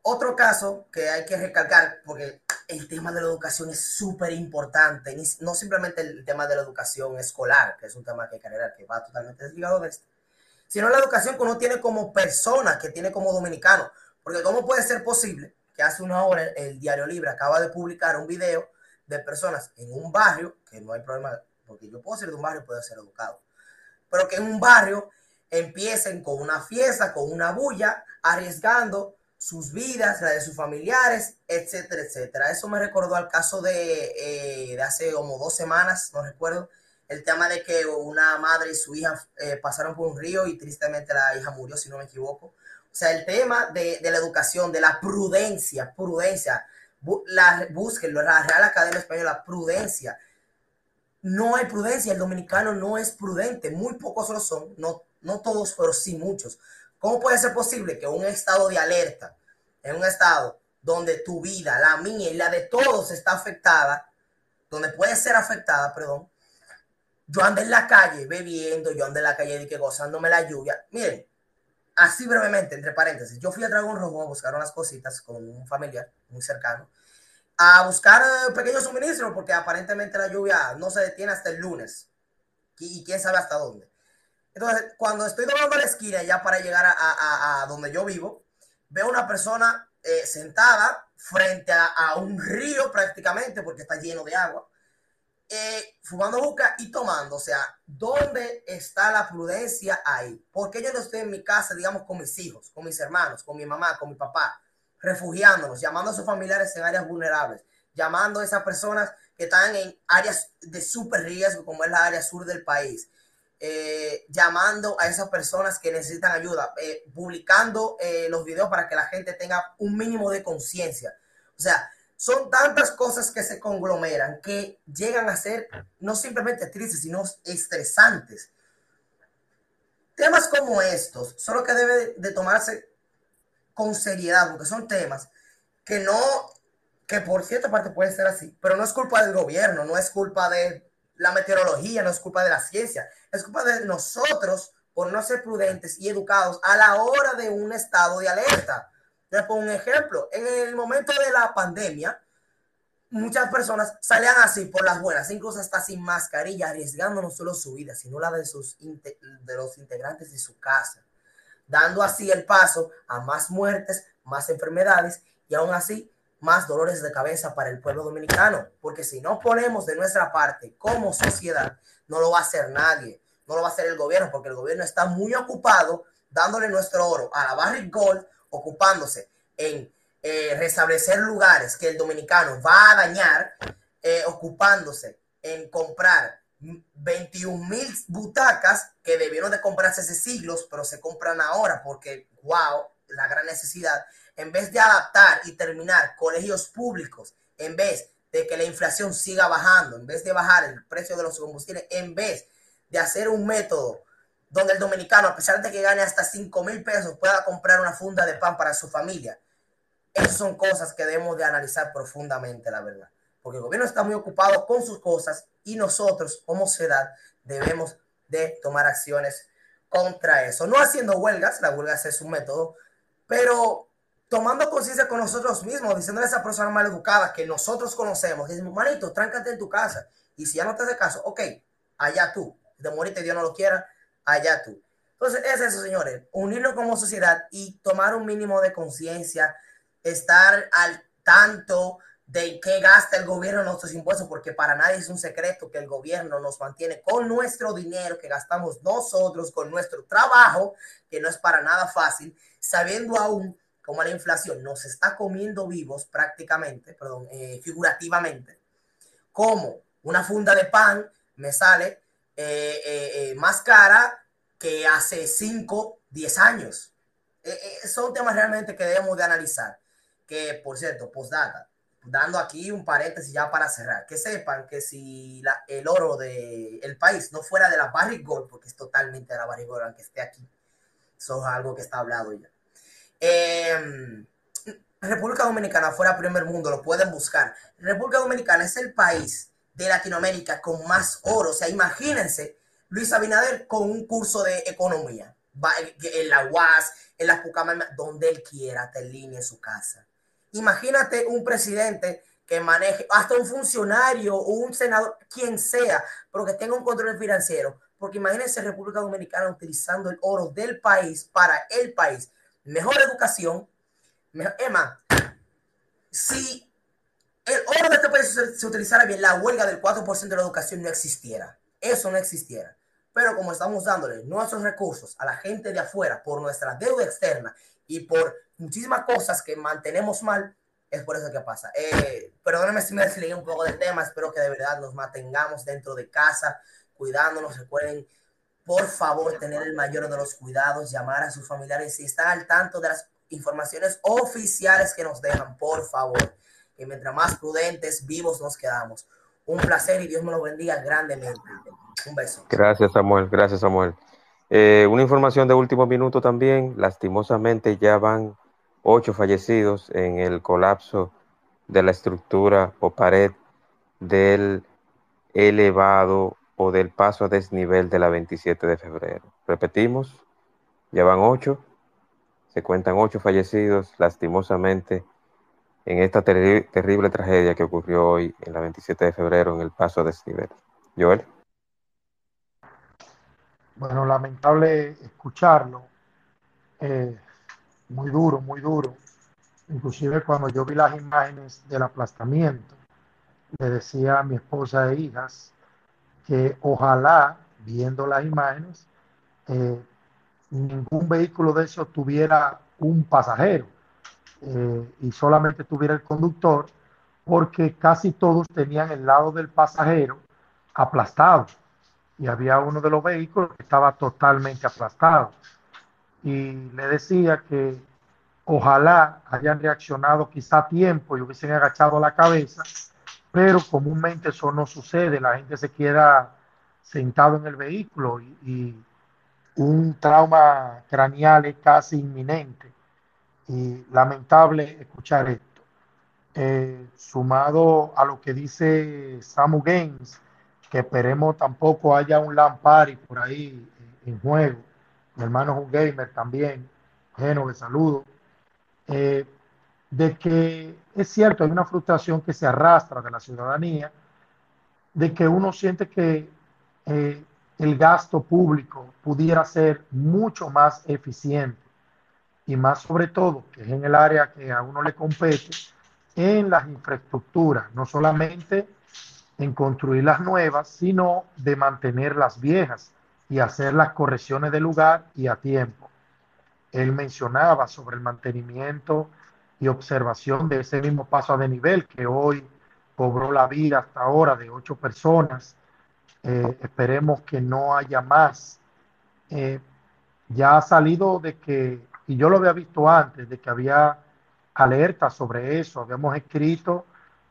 Otro caso que hay que recalcar, porque el tema de la educación es súper importante, no simplemente el tema de la educación escolar, que es un tema que hay que va totalmente desligado de esto, sino la educación que uno tiene como persona, que tiene como dominicano. Porque ¿cómo puede ser posible que hace una hora el Diario Libre acaba de publicar un video de personas en un barrio, que no hay problema, porque yo puedo ser de un barrio, puedo ser educado, pero que en un barrio empiecen con una fiesta, con una bulla, arriesgando sus vidas, la de sus familiares, etcétera, etcétera. Eso me recordó al caso de, eh, de hace como dos semanas, no recuerdo, el tema de que una madre y su hija eh, pasaron por un río y tristemente la hija murió, si no me equivoco. O sea, el tema de, de la educación, de la prudencia, prudencia, la, búsquenlo, la Real Academia Española, prudencia. No hay prudencia, el dominicano no es prudente, muy pocos lo son, no, no todos, pero sí muchos. ¿Cómo puede ser posible que un estado de alerta, en un estado donde tu vida, la mía y la de todos está afectada, donde puede ser afectada, perdón, yo ando en la calle bebiendo, yo ando en la calle de que gozándome la lluvia. Miren, así brevemente, entre paréntesis, yo fui a Dragón Rojo a buscar unas cositas con un familiar muy cercano, a buscar eh, pequeños suministros, porque aparentemente la lluvia no se detiene hasta el lunes. Y quién sabe hasta dónde. Entonces, cuando estoy doblando la esquina ya para llegar a, donde yo vivo, veo una persona eh, sentada frente a, un río prácticamente, porque está lleno de agua, eh, fumando buca y tomando. O sea, ¿dónde está la prudencia ahí? Porque yo no estoy en mi casa, digamos, con mis hijos, con mis hermanos, con mi mamá, con mi papá, refugiándonos, llamando a sus familiares en áreas vulnerables, llamando a esas personas que están en áreas de súper riesgo, como es la área sur del país eh, llamando a esas personas que necesitan ayuda, eh, publicando eh, los videos para que la gente tenga un mínimo de conciencia. O sea, son tantas cosas que se conglomeran que llegan a ser no simplemente tristes, sino estresantes. Temas como estos son los que debe de tomarse con seriedad, porque son temas que no, que por cierta parte puede ser así, pero no es culpa del gobierno, no es culpa de la meteorología, no es culpa de la ciencia, es culpa de nosotros por no ser prudentes y educados a la hora de un estado de alerta. Les pongo un ejemplo. En el momento de la pandemia, muchas personas salían así por las buenas, incluso hasta sin mascarilla, arriesgando no solo su vida, sino la de, sus de los integrantes de su casa, dando así el paso a más muertes, más enfermedades y aún así más dolores de cabeza para el pueblo dominicano, porque si no ponemos de nuestra parte como sociedad, no lo va a hacer nadie, no lo va a hacer el gobierno, porque el gobierno está muy ocupado dándole nuestro oro a la Barrick Gold, ocupándose en eh, restablecer lugares que el dominicano va a dañar, eh, ocupándose en comprar 21 mil butacas que debieron de comprarse hace siglos, pero se compran ahora porque, wow, la gran necesidad, en vez de adaptar y terminar colegios públicos, en vez de que la inflación siga bajando, en vez de bajar el precio de los combustibles, en vez de hacer un método donde el dominicano, a pesar de que gane hasta 5 mil pesos, pueda comprar una funda de pan para su familia, esas son cosas que debemos de analizar profundamente, la verdad. Porque el gobierno está muy ocupado con sus cosas y nosotros, como sociedad, debemos de tomar acciones contra eso. No haciendo huelgas, la huelga es un método, pero tomando conciencia con nosotros mismos, diciéndole a esa persona mal educada que nosotros conocemos, decimos, manito, tráncate en tu casa. Y si ya no te hace caso, ok, allá tú. De morirte, Dios no lo quiera, allá tú. Entonces, es eso, señores, unirnos como sociedad y tomar un mínimo de conciencia estar al tanto de qué gasta el gobierno nuestros impuestos, porque para nadie es un secreto que el gobierno nos mantiene con nuestro dinero que gastamos nosotros, con nuestro trabajo, que no es para nada fácil, sabiendo aún cómo la inflación nos está comiendo vivos prácticamente, perdón, eh, figurativamente, como una funda de pan me sale eh, eh, más cara que hace 5, 10 años. son temas realmente que debemos de analizar que, por cierto, postdata, dando aquí un paréntesis ya para cerrar, que sepan que si la, el oro del el país no fuera de la Barrick Gold, porque es totalmente de la Barrick Gold, aunque esté aquí, eso es algo que está hablado ya. Eh, República Dominicana fuera primer mundo, lo pueden buscar. República Dominicana es el país de Latinoamérica con más oro. O sea, imagínense Luis Abinader con un curso de economía en la UAS, en la Pucamama, donde él quiera, te en su casa. Imagínate un presidente que maneje, hasta un funcionario o un senador, quien sea, pero que tenga un control financiero. Porque imagínense República Dominicana utilizando el oro del país para el país. Mejor educación. Mejor, Emma, si el oro de este país se, utilizara bien, la huelga del 4% de la educación no existiera. Eso no existiera. Pero como estamos dándole nuestros recursos a la gente de afuera por nuestra deuda externa y por muchísimas cosas que mantenemos mal, es por eso que pasa. Eh, perdónenme si me desligué un poco del tema, espero que de verdad nos mantengamos dentro de casa, cuidándonos. Recuerden, por favor, tener el mayor de los cuidados, llamar a sus familiares y estar al tanto de las informaciones oficiales que nos dejan, por favor. Que mientras más prudentes, vivos nos quedamos. Un placer y Dios me lo bendiga grandemente. Gracias, Samuel. Gracias, Samuel. Eh, una información de último minuto también. Lastimosamente ya van ocho fallecidos en el colapso de la estructura o pared del elevado o del paso a desnivel de la 27 de febrero. Repetimos, ya van ocho, se cuentan ocho fallecidos lastimosamente en esta terrible tragedia que ocurrió hoy en la 27 de febrero en el paso a desnivel. Joel. Bueno, lamentable escucharlo. Eh, muy duro, muy duro. Inclusive cuando yo vi las imágenes del aplastamiento, le decía a mi esposa e hijas que ojalá, viendo las imágenes, eh, ningún vehículo de esos tuviera un pasajero eh, y solamente tuviera el conductor, porque casi todos tenían el lado del pasajero aplastado y había uno de los vehículos que estaba totalmente aplastado. Y le decía que ojalá hayan reaccionado quizá a tiempo y hubiesen agachado la cabeza, pero comúnmente eso no sucede, la gente se queda sentado en el vehículo y, un trauma craneal es casi inminente. Y lamentable escuchar esto. Eh, sumado a lo que dice Samu Gaines, que esperemos tampoco haya un Lampari por ahí en juego. Mi hermano es un gamer también, lleno de saludo. Eh, de que es cierto, hay una frustración que se arrastra de la ciudadanía, de que uno siente que eh, el gasto público pudiera ser mucho más eficiente y más sobre todo, que es en el área que a uno le compete, en las infraestructuras, no solamente en construir las nuevas, sino de mantener las viejas y hacer las correcciones de lugar y a tiempo. Él mencionaba sobre el mantenimiento y observación de ese mismo paso de nivel que hoy cobró la vida hasta ahora de ocho personas. Eh, esperemos que no haya más. Eh, ya ha salido de que, y yo lo había visto antes, de que había alerta sobre eso, habíamos escrito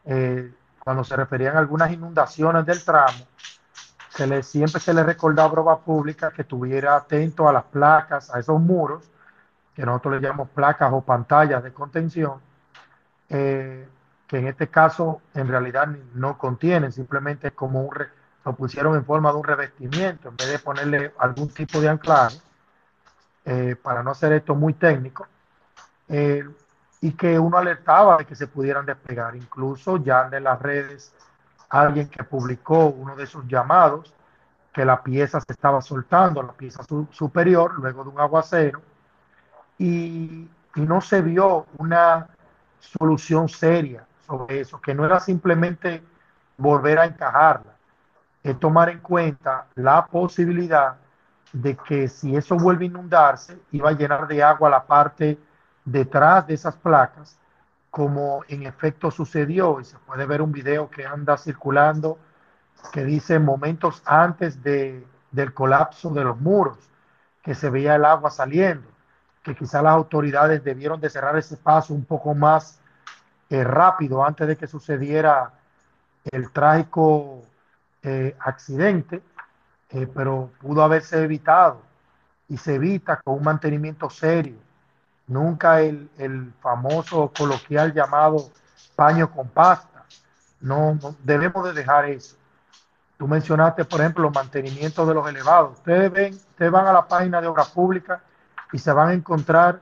eh, cuando se referían a algunas inundaciones del tramo, se le, siempre se le recordaba a Broma Pública que estuviera atento a las placas, a esos muros, que nosotros le llamamos placas o pantallas de contención, eh, que en este caso en realidad no contienen, simplemente como un lo pusieron en forma de un revestimiento en vez de ponerle algún tipo de anclaje, eh, para no hacer esto muy técnico. Eh, y que uno alertaba de que se pudieran despegar. Incluso ya de las redes, alguien que publicó uno de esos llamados, que la pieza se estaba soltando, la pieza superior, luego de un aguacero, y, y no se vio una solución seria sobre eso, que no era simplemente volver a encajarla, es tomar en cuenta la posibilidad de que si eso vuelve a inundarse, iba a llenar de agua la parte detrás de esas placas, como en efecto sucedió, y se puede ver un video que anda circulando que dice momentos antes de, del colapso de los muros, que se veía el agua saliendo, que quizás las autoridades debieron de cerrar ese paso un poco más eh, rápido antes de que sucediera el trágico eh, accidente, eh, pero pudo haberse evitado y se evita con un mantenimiento serio nunca el, el famoso coloquial llamado paño con pasta. No, debemos de dejar eso. Tú mencionaste, por ejemplo, los mantenimientos de los elevados. Ustedes ven, ustedes van a la página de obra pública y se van a encontrar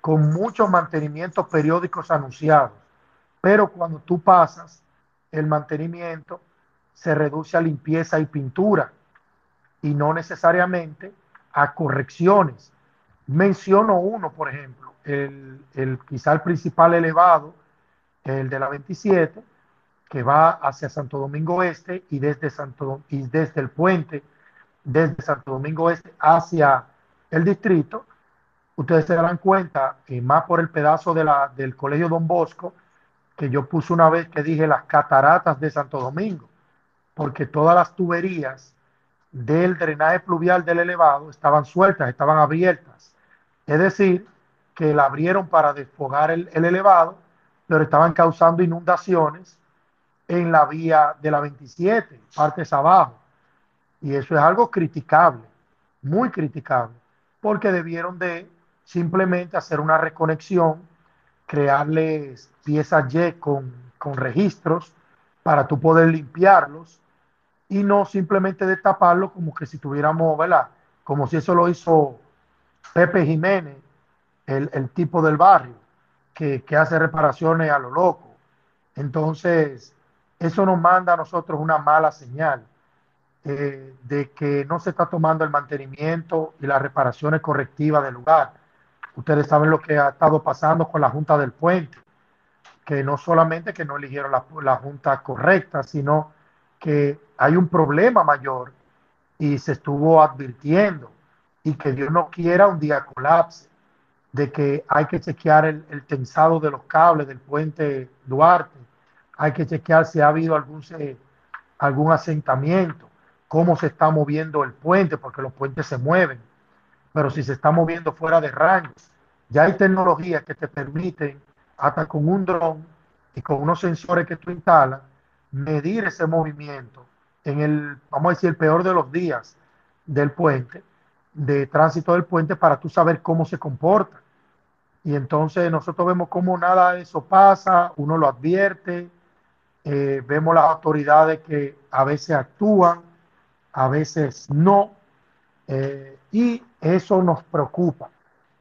con muchos mantenimientos periódicos anunciados. Pero cuando tú pasas, el mantenimiento se reduce a limpieza y pintura y no necesariamente a correcciones Menciono uno, por ejemplo, el, el quizá el principal elevado, el de la 27, que va hacia Santo Domingo Este y desde, Santo, y desde el puente, desde Santo Domingo Este hacia el distrito, ustedes se darán cuenta, que más por el pedazo de la, del Colegio Don Bosco, que yo puse una vez que dije las cataratas de Santo Domingo, porque todas las tuberías del drenaje pluvial del elevado estaban sueltas, estaban abiertas. Es decir, que la abrieron para desfogar el, elevado, pero estaban causando inundaciones en la vía de la 27, partes abajo. Y eso es algo criticable, muy criticable, porque debieron de simplemente hacer una reconexión, crearles piezas Y con, con registros para tú poder limpiarlos y no simplemente destaparlo como que si tuviéramos, ¿verdad? Como si eso lo hizo Pepe Jiménez, el, tipo del barrio, que, hace reparaciones a lo loco. Entonces, eso nos manda a nosotros una mala señal eh, de que no se está tomando el mantenimiento y las reparaciones correctivas del lugar. Ustedes saben lo que ha estado pasando con la Junta del Puente, que no solamente que no eligieron la, la Junta correcta, sino que hay un problema mayor y se estuvo advirtiendo y que Dios no quiera un día colapse, de que hay que chequear el, tensado de los cables del puente Duarte, hay que chequear si ha habido algún, algún asentamiento, cómo se está moviendo el puente, porque los puentes se mueven, pero si se está moviendo fuera de rangos, ya hay tecnologías que te permiten, hasta con un dron y con unos sensores que tú instalas, medir ese movimiento en el, vamos a decir, el peor de los días del puente de tránsito del puente para tú saber cómo se comporta. Y entonces nosotros vemos cómo nada de eso pasa, uno lo advierte, Eh, vemos las autoridades que a veces actúan, a veces no, eh, y eso nos preocupa.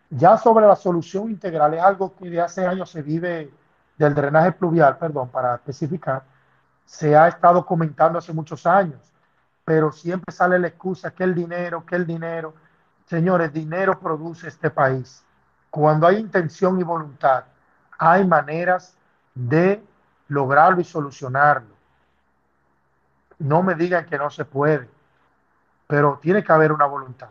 Ya sobre la solución integral es algo que de hace años se vive del drenaje pluvial, perdón, para especificar, se ha estado comentando hace muchos años, pero siempre sale la excusa que el dinero, que el dinero. Señores, dinero produce este país. Cuando hay intención y voluntad, hay maneras de lograrlo y solucionarlo. No me digan que no se puede, pero tiene que haber una voluntad.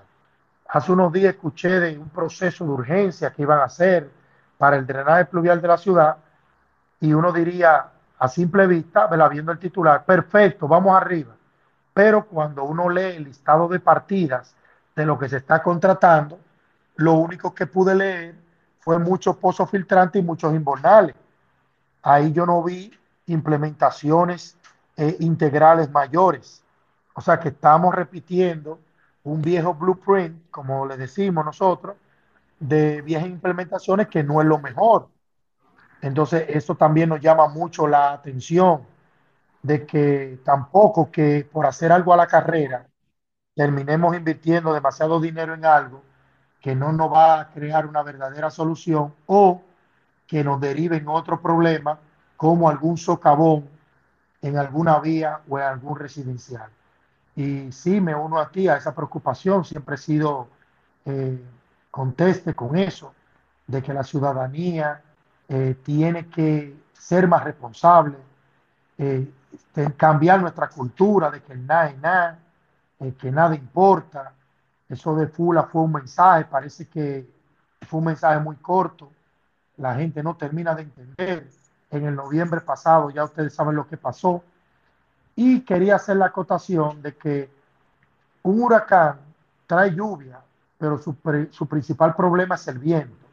Hace unos días escuché de un proceso de urgencia que iban a hacer para el drenaje pluvial de la ciudad y uno diría a simple vista, viendo el titular, perfecto, vamos arriba. Pero cuando uno lee el listado de partidas de lo que se está contratando, lo único que pude leer fue muchos pozos filtrantes y muchos invernales. Ahí yo no vi implementaciones eh, integrales mayores. O sea que estamos repitiendo un viejo blueprint, como le decimos nosotros, de viejas implementaciones que no es lo mejor. Entonces, eso también nos llama mucho la atención de que tampoco que por hacer algo a la carrera terminemos invirtiendo demasiado dinero en algo que no nos va a crear una verdadera solución o que nos derive en otro problema como algún socavón en alguna vía o en algún residencial. Y sí, me uno a ti a esa preocupación, siempre he sido eh, conteste con eso, de que la ciudadanía eh, tiene que ser más responsable, eh, cambiar nuestra cultura de que es nada, que nada importa. Eso de Fula fue un mensaje, parece que fue un mensaje muy corto, la gente no termina de entender. En el noviembre pasado ya ustedes saben lo que pasó. Y quería hacer la acotación de que un huracán trae lluvia, pero su, su principal problema es el viento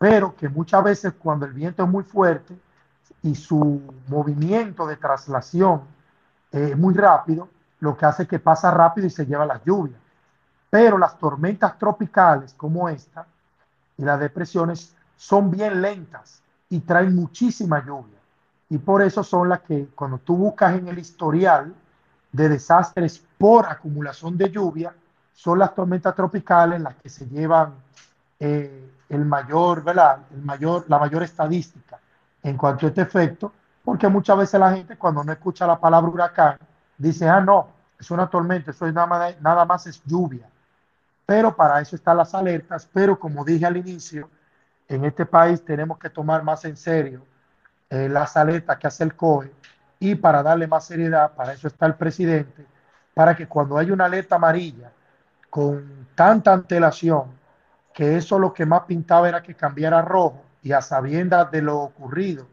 pero que muchas veces cuando el viento es muy fuerte y su movimiento de traslación es muy rápido, lo que hace que pasa rápido y se lleva las lluvias. Pero las tormentas tropicales como esta y las depresiones son bien lentas y traen muchísima lluvia. Y por eso son las que cuando tú buscas en el historial de desastres por acumulación de lluvia, son las tormentas tropicales las que se llevan eh, el mayor. El mayor, la mayor estadística en cuanto a este efecto, porque muchas veces la gente cuando no escucha la palabra huracán dice, ah, no, es una tormenta, eso es nada más, nada más es lluvia. Pero para eso están las alertas, pero como dije al inicio, en este país tenemos que tomar más en serio eh, las alertas que hace el COE y para darle más seriedad, para eso está el presidente, para que cuando hay una alerta amarilla con tanta antelación, que eso lo que más pintaba era que cambiara rojo y a sabiendas de lo ocurrido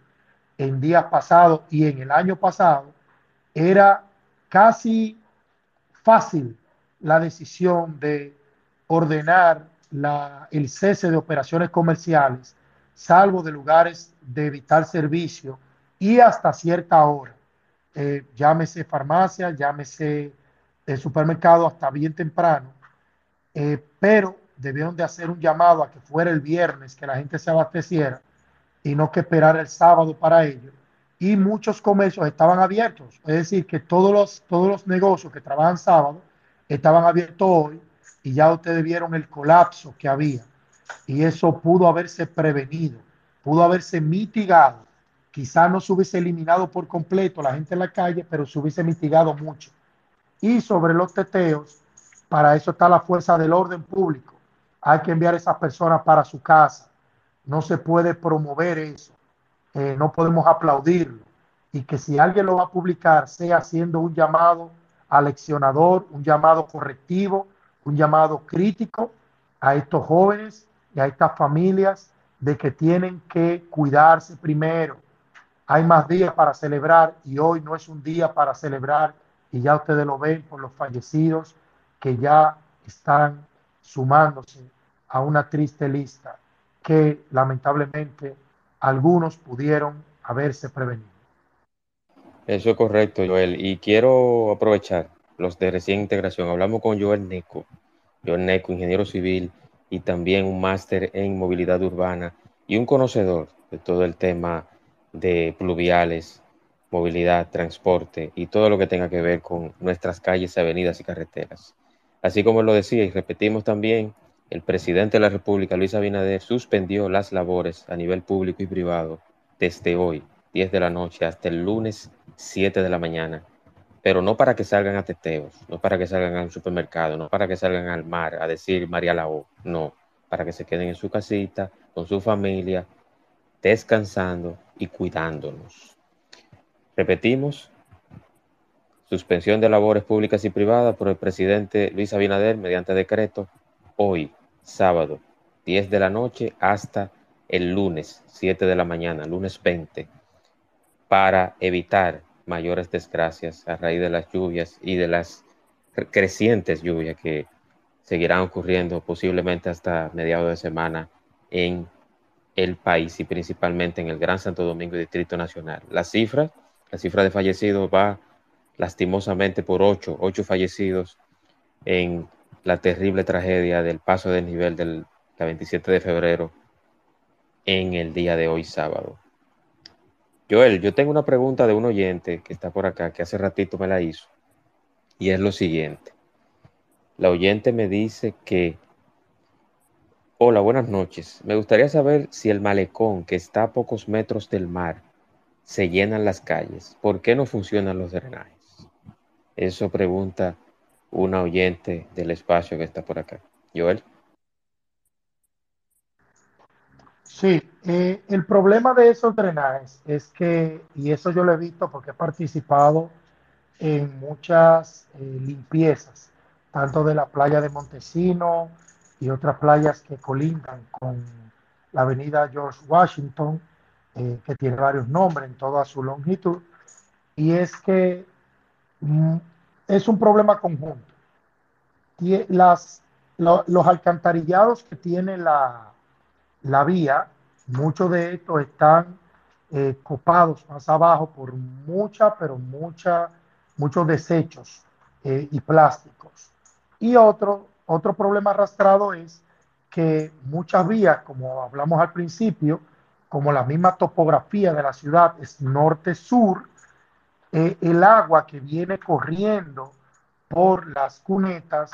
en días pasados y en el año pasado, era casi fácil la decisión de ordenar el cese de operaciones comerciales, salvo de lugares de vital servicio y hasta cierta hora. Eh, llámese farmacia, llámese el supermercado hasta bien temprano, eh, pero debieron de hacer un llamado a que fuera el viernes, que la gente se abasteciera y no que esperar el sábado para ello. Y muchos comercios estaban abiertos, es decir, que todos los, todos los negocios que trabajan sábado estaban abiertos hoy y ya ustedes vieron el colapso que había. Y eso pudo haberse prevenido, pudo haberse mitigado. Quizá no se hubiese eliminado por completo la gente en la calle, pero se hubiese mitigado mucho. Y sobre los teteos, para eso está la fuerza del orden público hay que enviar a esas personas para su casa. No se puede promover eso. No podemos aplaudirlo. Y que si alguien lo va a publicar, sea haciendo un llamado aleccionador, un llamado correctivo, un llamado crítico a estos jóvenes y a estas familias de que tienen que cuidarse primero. Hay más días para celebrar y hoy no es un día para celebrar y ya ustedes lo ven por los fallecidos que ya están sumándose a una triste lista que lamentablemente algunos pudieron haberse prevenido. Eso es correcto, Joel. Y quiero aprovechar los de recién integración. Hablamos con Joel Neco. Joel Neco, ingeniero civil y también un máster en movilidad urbana y un conocedor de todo el tema de pluviales, movilidad, transporte y todo lo que tenga que ver con nuestras calles, avenidas y carreteras. Así como lo decía y repetimos también, el presidente de la República, Luis Abinader, suspendió las labores a nivel público y privado desde hoy, 10 de la noche, hasta el lunes 7 de la mañana. Pero no para que salgan a teteos, no para que salgan al supermercado, no para que salgan al mar a decir María Lao, no, para que se queden en su casita, con su familia, descansando y cuidándonos. Repetimos, suspensión de labores públicas y privadas por el presidente Luis Abinader mediante decreto hoy, sábado, 10 de la noche hasta el lunes, 7 de la mañana, lunes 20, para evitar mayores desgracias a raíz de las lluvias y de las crecientes lluvias que seguirán ocurriendo posiblemente hasta mediados de semana en el país y principalmente en el Gran Santo Domingo y Distrito Nacional. La cifra, la cifra de fallecidos va lastimosamente por ocho, ocho fallecidos en la terrible tragedia del paso del nivel del 27 de febrero en el día de hoy sábado. Joel, yo tengo una pregunta de un oyente que está por acá, que hace ratito me la hizo, y es lo siguiente. La oyente me dice que, hola, buenas noches. Me gustaría saber si el malecón que está a pocos metros del mar se llenan las calles. ¿Por qué no funcionan los drenajes? Eso pregunta una oyente del espacio que está por acá. Joel. Sí, eh, el problema de esos drenajes es que, y eso yo lo he visto porque he participado en muchas eh, limpiezas, tanto de la playa de Montesino y otras playas que colindan con la avenida George Washington, eh, que tiene varios nombres en toda su longitud, y es que mm, es un problema conjunto. Las, los alcantarillados que tiene la, la vía, muchos de estos están eh, copados más abajo por mucha, pero mucha, muchos desechos eh, y plásticos. Y otro, otro problema arrastrado es que muchas vías, como hablamos al principio, como la misma topografía de la ciudad es norte-sur, eh, el agua que viene corriendo por las cunetas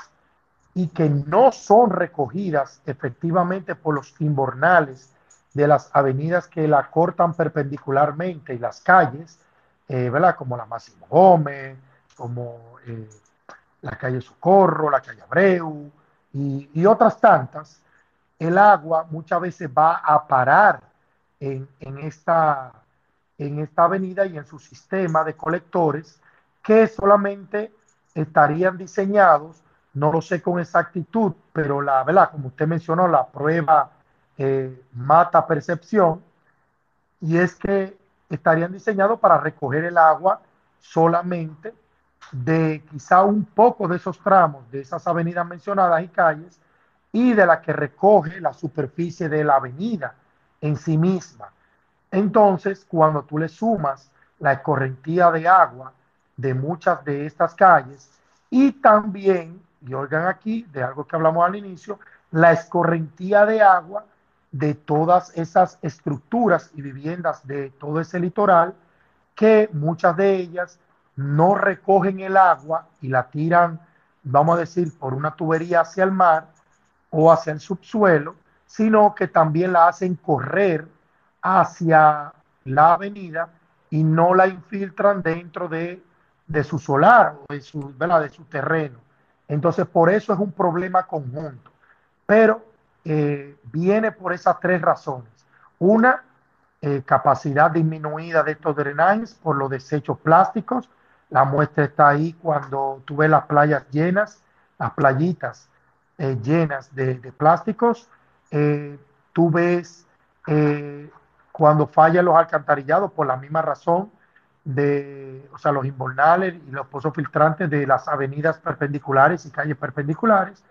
y que no son recogidas efectivamente por los imbornales de las avenidas que la cortan perpendicularmente y las calles, eh, ¿verdad? Como la Máximo Gómez, como eh, la calle Socorro, la calle Abreu y, otras tantas, el agua muchas veces va a parar en, en, esta, en esta avenida y en su sistema de colectores que solamente estarían diseñados no lo sé con exactitud, pero la verdad, como usted mencionó, la prueba eh, mata percepción, y es que estarían diseñados para recoger el agua solamente de quizá un poco de esos tramos, de esas avenidas mencionadas y calles, y de la que recoge la superficie de la avenida en sí misma. Entonces, cuando tú le sumas la escorrentía de agua de muchas de estas calles y también y oigan aquí, de algo que hablamos al inicio, la escorrentía de agua de todas esas estructuras y viviendas de todo ese litoral, que muchas de ellas no recogen el agua y la tiran, vamos a decir, por una tubería hacia el mar o hacia el subsuelo, sino que también la hacen correr hacia la avenida y no la infiltran dentro de, su solar o de su, de su terreno. Entonces, por eso es un problema conjunto. Pero eh, viene por esas tres razones. Una, eh, capacidad disminuida de estos drenajes por los desechos plásticos. La muestra está ahí cuando tú ves las playas llenas, las playitas eh, llenas de, de plásticos. tú ves cuando fallan los alcantarillados por la misma razón de, o sea, los inbornales y los pozos filtrantes de las avenidas perpendiculares y calles perpendiculares,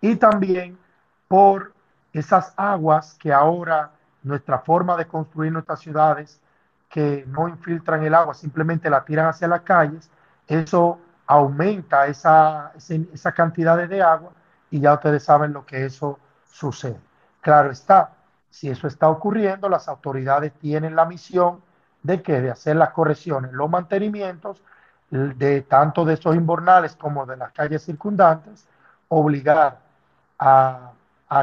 y también por esas aguas que ahora nuestra forma de construir nuestras ciudades, que no infiltran el agua, simplemente la tiran hacia las calles, eso aumenta esa, esa cantidad de agua y ya ustedes saben lo que eso sucede. Claro está, si eso está ocurriendo, las autoridades tienen la misión de que de hacer las correcciones, los mantenimientos de tanto de esos invernales como de las calles circundantes, obligar a,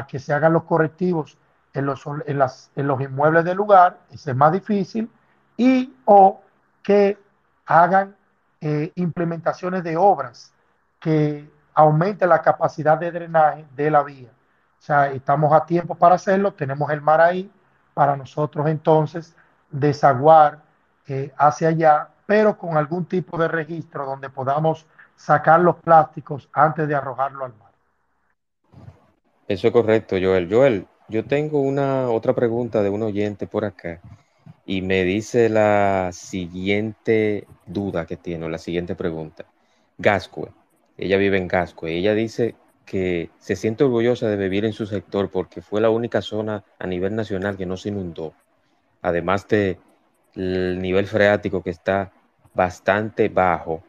que se hagan los correctivos en los, en, en los inmuebles del lugar, ese es más difícil, y o que hagan eh, implementaciones de obras que aumenten la capacidad de drenaje de la vía. O sea, estamos a tiempo para hacerlo, tenemos el mar ahí para nosotros entonces desaguar eh, hacia allá, pero con algún tipo de registro donde podamos sacar los plásticos antes de arrojarlo al mar. Eso es correcto, Joel. Joel, yo tengo una otra pregunta de un oyente por acá y me dice la siguiente duda que tiene, la siguiente pregunta. Gascue, ella vive en Gascue, ella dice que se siente orgullosa de vivir en su sector porque fue la única zona a nivel nacional que no se inundó, además de el nivel freático que está bastante bajo,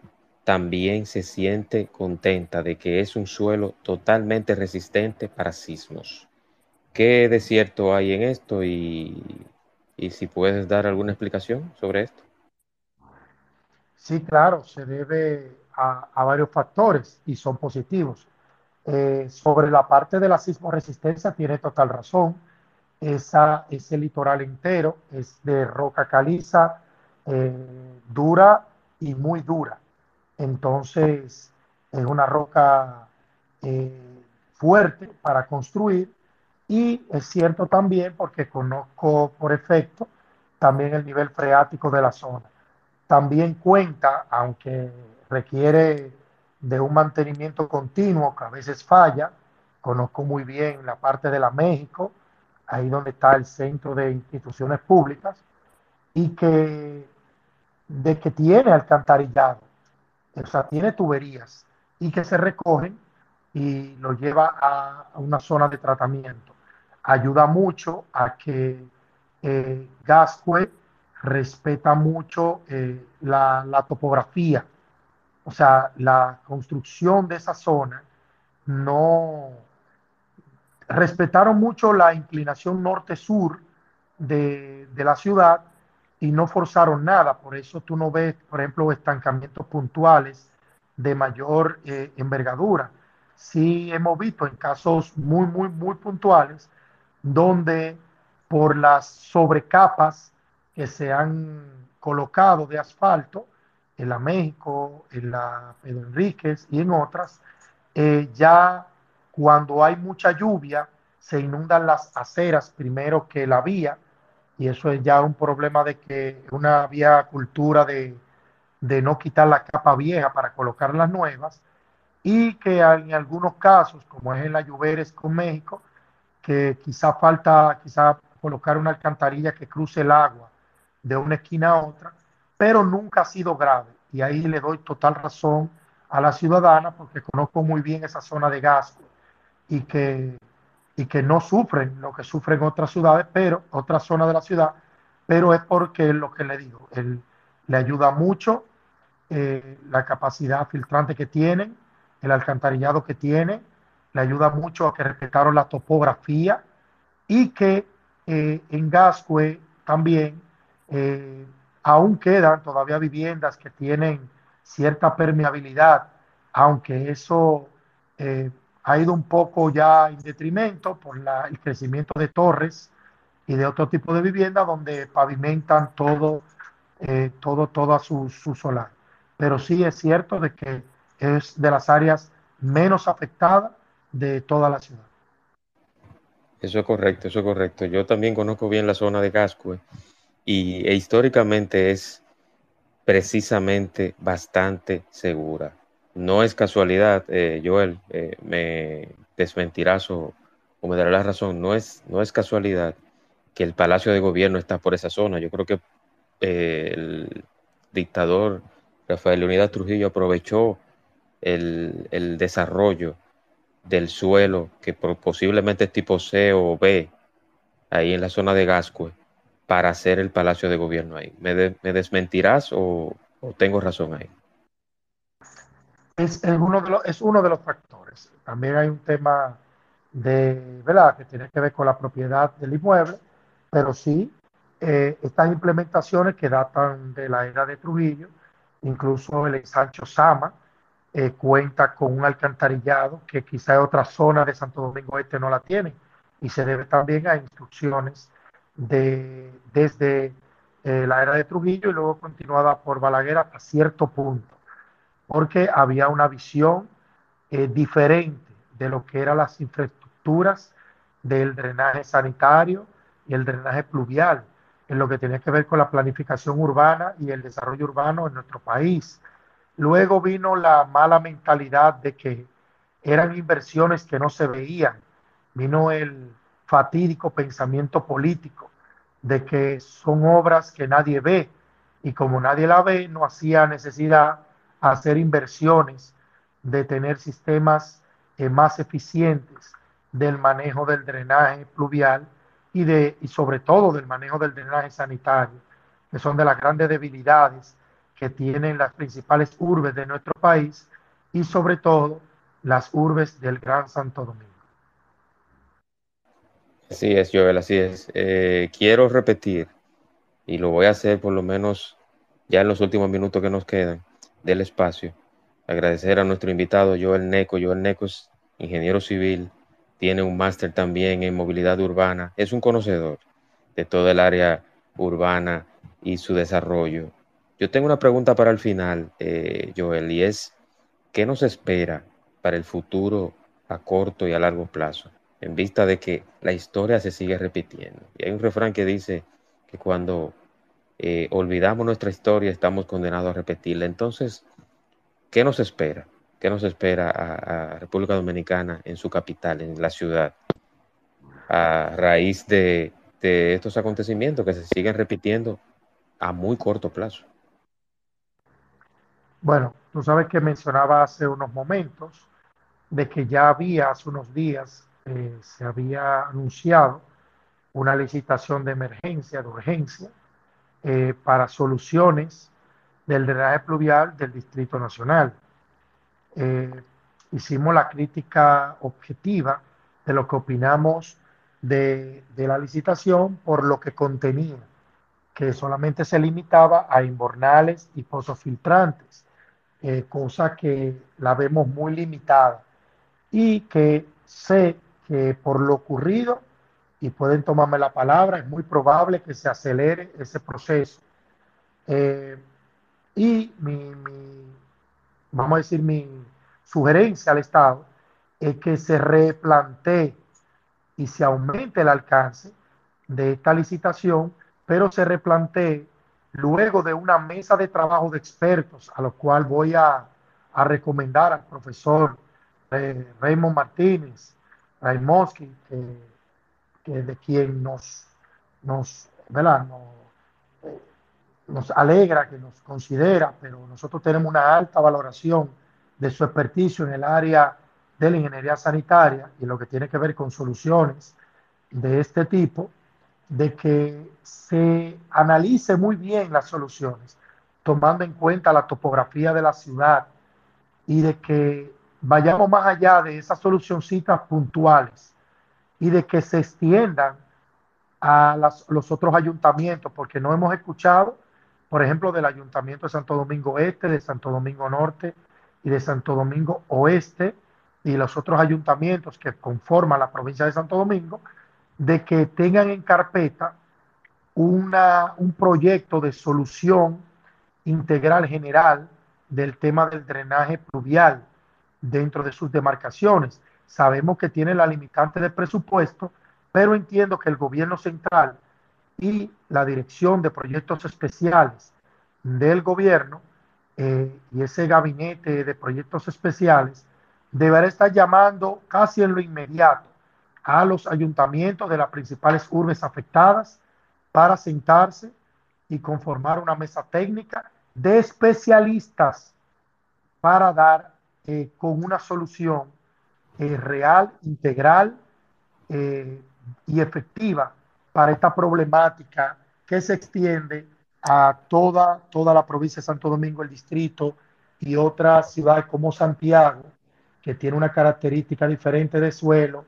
también se siente contenta de que es un suelo totalmente resistente para sismos. ¿Qué desierto hay en esto y, si puedes dar alguna explicación sobre esto? Sí, claro, se debe a varios factores y son positivos. Eh, sobre la parte de la sismoresistencia tiene total razón esa, ese litoral entero es de roca caliza, eh, dura y muy dura. Entonces, es una roca eh, fuerte para construir y es cierto también porque conozco por efecto también el nivel freático de la zona. También cuenta, aunque requiere de un mantenimiento continuo que a veces falla, conozco muy bien la parte de la México, ahí donde está el centro de instituciones públicas, y que, de que tiene alcantarillado, o sea, tiene tuberías, y que se recogen y lo lleva a, una zona de tratamiento. Ayuda mucho a que eh, respeta mucho eh, la topografía, o sea, la construcción de esa zona no, respetaron mucho la inclinación norte-sur de, la ciudad y no forzaron nada. Por eso tú no ves, por ejemplo, estancamientos puntuales de mayor eh, envergadura. Sí hemos visto en casos muy, muy, muy puntuales donde por las sobrecapas que se han colocado de asfalto en la México, en la Pedro Enríquez y en otras, eh, ya cuando hay mucha lluvia, se inundan las aceras primero que la vía, y eso es ya un problema de que una vía cultura de, de no quitar la capa vieja para colocar las nuevas, y que en algunos casos, como es en la Lluveres con México, que quizá falta quizá colocar una alcantarilla que cruce el agua de una esquina a otra, pero nunca ha sido grave. Y ahí le doy total razón a la ciudadana porque conozco muy bien esa zona de Gasco y que, y que no sufren lo que sufren otras ciudades, pero otras zonas de la ciudad, pero es porque lo que le digo, él, le ayuda mucho eh, la capacidad filtrante que tienen, el alcantarillado que tiene, le ayuda mucho a que respetaron la topografía y que eh, en Gascue también eh, aún quedan todavía viviendas que tienen cierta permeabilidad, aunque eso eh, ha ido un poco ya en detrimento por el crecimiento de torres y de otro tipo de vivienda donde pavimentan todo, eh, todo, toda su, su, solar. Pero sí es cierto de que es de las áreas menos afectadas de toda la ciudad. Eso es correcto, eso es correcto. Yo también conozco bien la zona de Gascue y e históricamente es precisamente bastante segura. No es casualidad, eh, Joel, eh, me desmentirás o, o, me dará la razón, no es, no es casualidad que el Palacio de Gobierno está por esa zona. Yo creo que eh, el dictador Rafael Leonidas Trujillo aprovechó el, el desarrollo del suelo que posiblemente es tipo C o B, ahí en la zona de Gascue, para hacer el Palacio de Gobierno ahí. ¿Me, de, me desmentirás o, o tengo razón ahí? es, uno de los, es uno de los factores. También hay un tema de, ¿verdad?, que tiene que ver con la propiedad del inmueble, pero sí, eh, estas implementaciones que datan de la era de Trujillo, incluso el ensancho Sama eh, cuenta con un alcantarillado que quizá otra zona de Santo Domingo Este no la tiene y se debe también a instrucciones de, desde eh, la era de Trujillo y luego continuada por Balaguer hasta cierto punto, porque había una visión diferente de lo que eran las infraestructuras del drenaje sanitario y el drenaje pluvial en lo que tenía que ver con la planificación urbana y el desarrollo urbano en nuestro país. Luego vino la mala mentalidad de que eran inversiones que no se veían. Vino el fatídico pensamiento político de que son obras que nadie ve y como nadie la ve, no hacía necesidad hacer inversiones de tener sistemas eh, más eficientes del manejo del drenaje pluvial y, de, y sobre todo del manejo del drenaje sanitario, que son de las grandes debilidades que tienen las principales urbes de nuestro país y sobre todo las urbes del Gran Santo Domingo. Así es, Joel, así es. Eh, quiero repetir, y lo voy a hacer por lo menos ya en los últimos minutos que nos quedan del espacio, agradecer a nuestro invitado Joel Neco. Joel Neco es ingeniero civil, tiene un máster también en movilidad urbana, es un conocedor de todo el área urbana y su desarrollo. Yo tengo una pregunta para el final, eh, Joel, y es, ¿qué nos espera para el futuro a corto y a largo plazo? En vista de que la historia se sigue repitiendo. Y hay un refrán que dice que cuando eh, olvidamos nuestra historia estamos condenados a repetirla. Entonces, ¿qué nos espera? ¿Qué nos espera a, República Dominicana en su capital, en la ciudad, a raíz de, estos acontecimientos que se siguen repitiendo a muy corto plazo? Bueno, tú sabes que mencionaba hace unos momentos de que ya había, hace unos días, eh, se había anunciado una licitación de emergencia, de urgencia, eh, para soluciones del drenaje pluvial del Distrito Nacional. Eh, hicimos la crítica objetiva de lo que opinamos de, la licitación por lo que contenía, que solamente se limitaba a inbornales y pozos filtrantes, eh, cosa que la vemos muy limitada y que sé que por lo ocurrido, y pueden tomarme la palabra, es muy probable que se acelere ese proceso. Eh, y mi, vamos a decir, mi sugerencia al Estado es que se replantee y se aumente el alcance de esta licitación, pero se replantee luego de una mesa de trabajo de expertos, a lo cual voy a, recomendar al profesor eh, Raymond Martínez, Raimoski, que, de quien nos, nos, ¿verdad? nos alegra, que nos considera, pero nosotros tenemos una alta valoración de su experticio en el área de la ingeniería sanitaria y lo que tiene que ver con soluciones de este tipo, de que se analice muy bien las soluciones, tomando en cuenta la topografía de la ciudad y de que vayamos más allá de esas solucioncitas puntuales y de que se extiendan a los otros ayuntamientos, porque no hemos escuchado por ejemplo, del Ayuntamiento de Santo Domingo Este, de Santo Domingo Norte y de Santo Domingo Oeste y los otros ayuntamientos que conforman la provincia de Santo Domingo, de que tengan en carpeta una, un proyecto de solución integral general del tema del drenaje pluvial dentro de sus demarcaciones. Sabemos que tiene la limitante de presupuesto, pero entiendo que el gobierno central y la Dirección de Proyectos Especiales del gobierno eh, y ese gabinete de proyectos especiales deberá estar llamando casi en lo inmediato a los ayuntamientos de las principales urbes afectadas para sentarse y conformar una mesa técnica de especialistas para dar eh, con una solución eh, real, integral y efectiva para esta problemática que se extiende a toda, toda la provincia de Santo Domingo, el distrito y otras ciudades como Santiago, que tiene una característica diferente de suelo,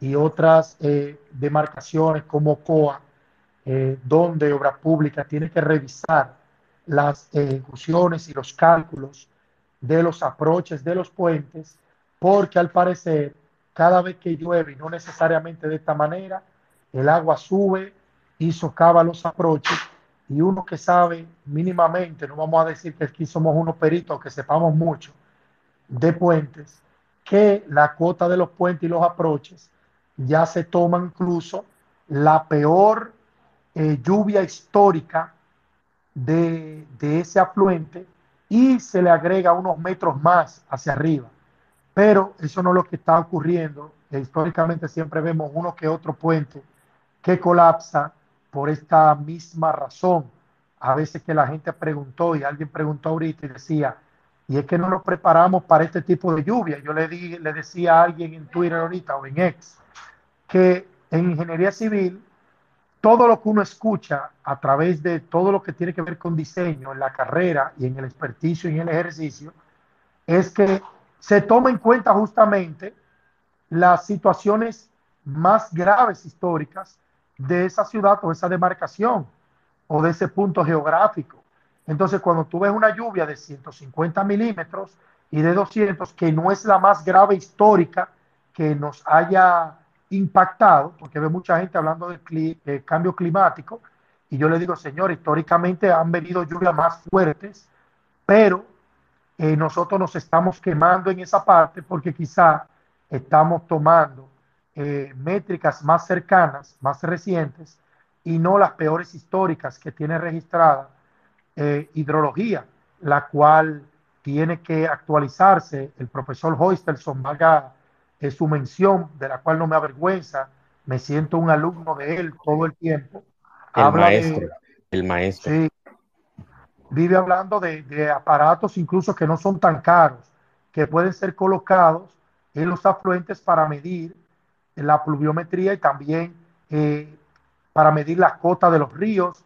y otras eh, demarcaciones como COA, eh, donde Obra Pública tiene que revisar las ejecuciones y los cálculos de los aproches de los puentes, porque al parecer cada vez que llueve, y no necesariamente de esta manera, el agua sube y socava los aproches y uno que sabe mínimamente, no vamos a decir que aquí somos unos peritos que sepamos mucho de puentes, que la cuota de los puentes y los aproches ya se toma incluso la peor eh, lluvia histórica de, de ese afluente y se le agrega unos metros más hacia arriba. Pero eso no es lo que está ocurriendo. Históricamente siempre vemos uno que otro puente que colapsa por esta misma razón. A veces que la gente preguntó y alguien preguntó ahorita y decía, y es que no nos preparamos para este tipo de lluvia. Yo le, di, le decía a alguien en Twitter ahorita o en X que en ingeniería civil todo lo que uno escucha a través de todo lo que tiene que ver con diseño en la carrera y en el experticio y en el ejercicio es que se toma en cuenta justamente las situaciones más graves históricas de esa ciudad o esa demarcación o de ese punto geográfico. Entonces, cuando tú ves una lluvia de 150 milímetros y de 200, que no es la más grave histórica que nos haya impactado, porque ve mucha gente hablando del cambio climático, y yo le digo, señor, históricamente han venido lluvias más fuertes, pero eh, nosotros nos estamos quemando en esa parte porque quizá estamos tomando eh, métricas más cercanas, más recientes, y no las peores históricas que tiene registrada eh, hidrología, la cual tiene que actualizarse. El profesor Hoistelson valga su mención, de la cual no me avergüenza, me siento un alumno de él todo el tiempo. El maestro, el maestro. Sí, vive hablando de, aparatos incluso que no son tan caros, que pueden ser colocados en los afluentes para medir la pluviometría y también eh, para medir la cota de los ríos,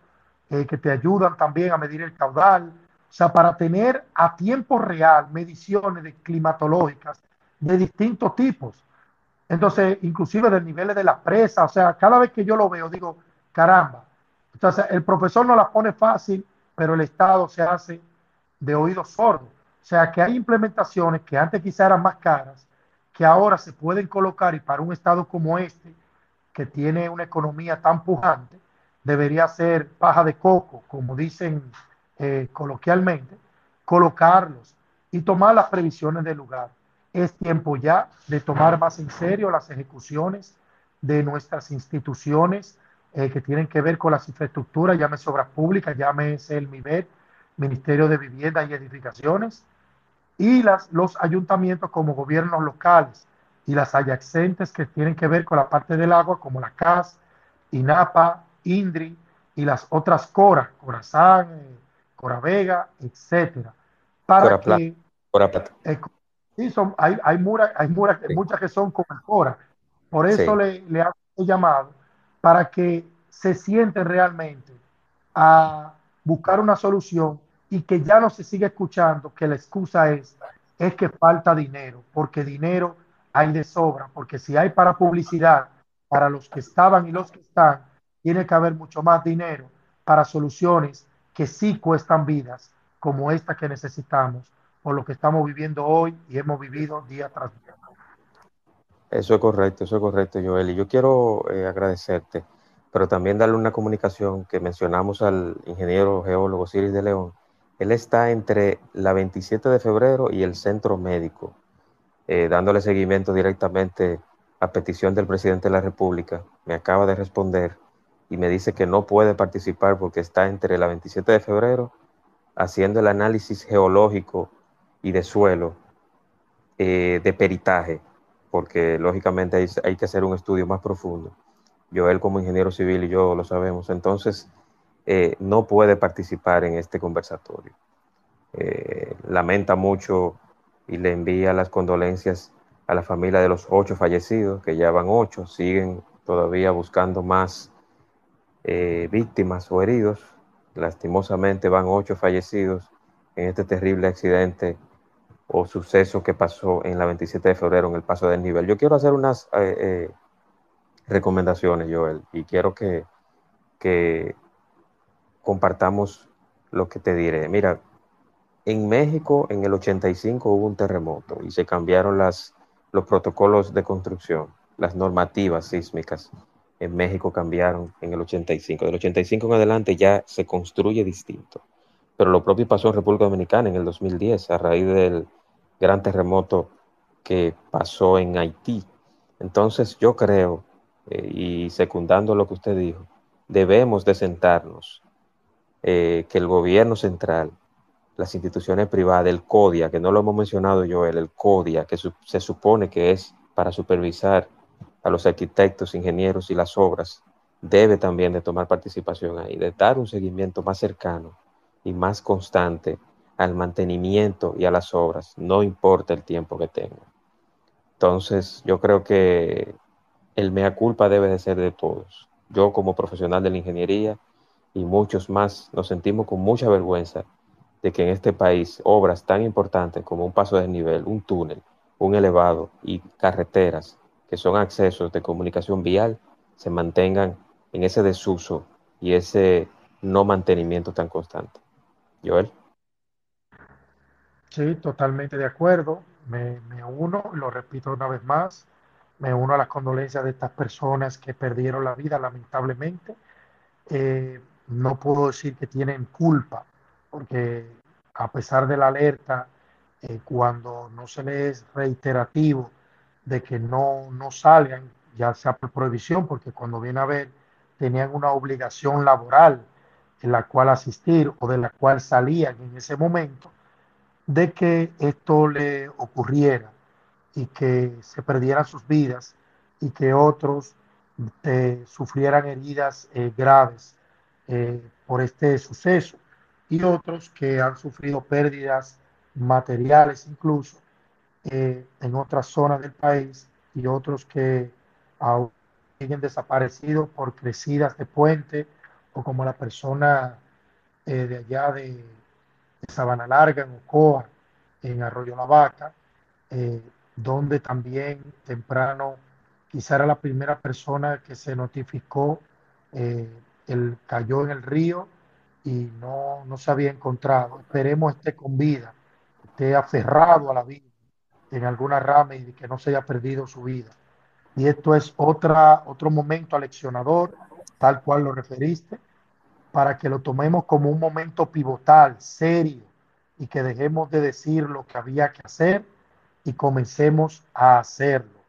eh, que te ayudan también a medir el caudal, o sea, para tener a tiempo real mediciones de climatológicas de distintos tipos. Entonces, inclusive del nivel de la presa, o sea, cada vez que yo lo veo, digo, caramba. Entonces, el profesor no la pone fácil pero el Estado se hace de oídos sordos. O sea que hay implementaciones que antes quizá eran más caras, que ahora se pueden colocar y para un Estado como este, que tiene una economía tan pujante, debería ser paja de coco, como dicen eh, coloquialmente, colocarlos y tomar las previsiones del lugar. Es tiempo ya de tomar más en serio las ejecuciones de nuestras instituciones eh, que tienen que ver con las infraestructuras, llámese obras públicas, llámese el MIBET, Ministerio de Vivienda y Edificaciones, y las, los ayuntamientos como gobiernos locales y las adyacentes que tienen que ver con la parte del agua, como la CAS, INAPA, INDRI y las otras CORA, Corazán, eh, Cora Vega, etcétera. Para que. Cora Plata. Eh, sí, son, hay, hay, hay muchas que son como Cora. Por eso le, le hago llamado para que se sienten realmente a buscar una solución y que ya no se siga escuchando que la excusa es, es que falta dinero, porque dinero hay de sobra, porque si hay para publicidad, para los que estaban y los que están, tiene que haber mucho más dinero para soluciones que sí cuestan vidas, como esta que necesitamos, por lo que estamos viviendo hoy y hemos vivido día tras día. Eso es correcto, eso es correcto, Joel. Y yo quiero eh, agradecerte, pero también darle una comunicación que mencionamos al ingeniero geólogo Ciris de León. Él está entre la 27 de febrero y el centro médico, eh, dándole seguimiento directamente a petición del presidente de la República. Me acaba de responder y me dice que no puede participar porque está entre la 27 de febrero haciendo el análisis geológico y de suelo eh, de peritaje porque lógicamente hay, que hacer un estudio más profundo. Yo, él como ingeniero civil y yo lo sabemos, entonces eh, no puede participar en este conversatorio. Eh, lamenta mucho y le envía las condolencias a la familia de los ocho fallecidos, que ya van ocho, siguen todavía buscando más víctimas o heridos. Lastimosamente van ocho fallecidos en este terrible accidente o suceso que pasó en la 27 de febrero en el paso del nivel. Yo quiero hacer unas eh, eh, recomendaciones, Joel, y quiero que, que compartamos lo que te diré. Mira, en México en el 85 hubo un terremoto y se cambiaron las, los protocolos de construcción, las normativas sísmicas. En México cambiaron en el 85. Del 85 en adelante ya se construye distinto. Pero lo propio pasó en República Dominicana en el 2010 a raíz del gran terremoto que pasó en Haití. Entonces yo creo, eh, y secundando lo que usted dijo, debemos de sentarnos, eh, que el gobierno central, las instituciones privadas, el CODIA, que no lo hemos mencionado yo, el CODIA, que se supone que es para supervisar a los arquitectos, ingenieros y las obras, debe también de tomar participación ahí, de dar un seguimiento más cercano y más constante al mantenimiento y a las obras, no importa el tiempo que tenga. Entonces, yo creo que el mea culpa debe de ser de todos. Yo como profesional de la ingeniería y muchos más nos sentimos con mucha vergüenza de que en este país obras tan importantes como un paso de nivel, un túnel, un elevado y carreteras, que son accesos de comunicación vial, se mantengan en ese desuso y ese no mantenimiento tan constante. Joel. Sí, totalmente de acuerdo. Me, me uno, lo repito una vez más, me uno a las condolencias de estas personas que perdieron la vida lamentablemente. Eh, no puedo decir que tienen culpa, porque a pesar de la alerta, eh, cuando no se les es reiterativo de que no, no salgan, ya sea por prohibición, porque cuando viene a ver, tenían una obligación laboral en la cual asistir o de la cual salían en ese momento, de que esto le ocurriera y que se perdieran sus vidas y que otros eh, sufrieran heridas eh, graves eh, por este suceso y otros que han sufrido pérdidas materiales incluso en otras zonas del país y otros que aún siguen desaparecidos por crecidas de puente o como la persona de allá de, Sabana Larga, en Ocoa, en Arroyo La Vaca, eh, donde también temprano quizá era la primera persona que se notificó, eh, el, cayó en el río y no, no se había encontrado. Esperemos esté con vida, esté aferrado a la vida en alguna rama y que no se haya perdido su vida. Y esto es otra, otro momento aleccionador, tal cual lo referiste, para que lo tomemos como un momento pivotal, serio, y que dejemos de decir lo que había que hacer y comencemos a hacerlo.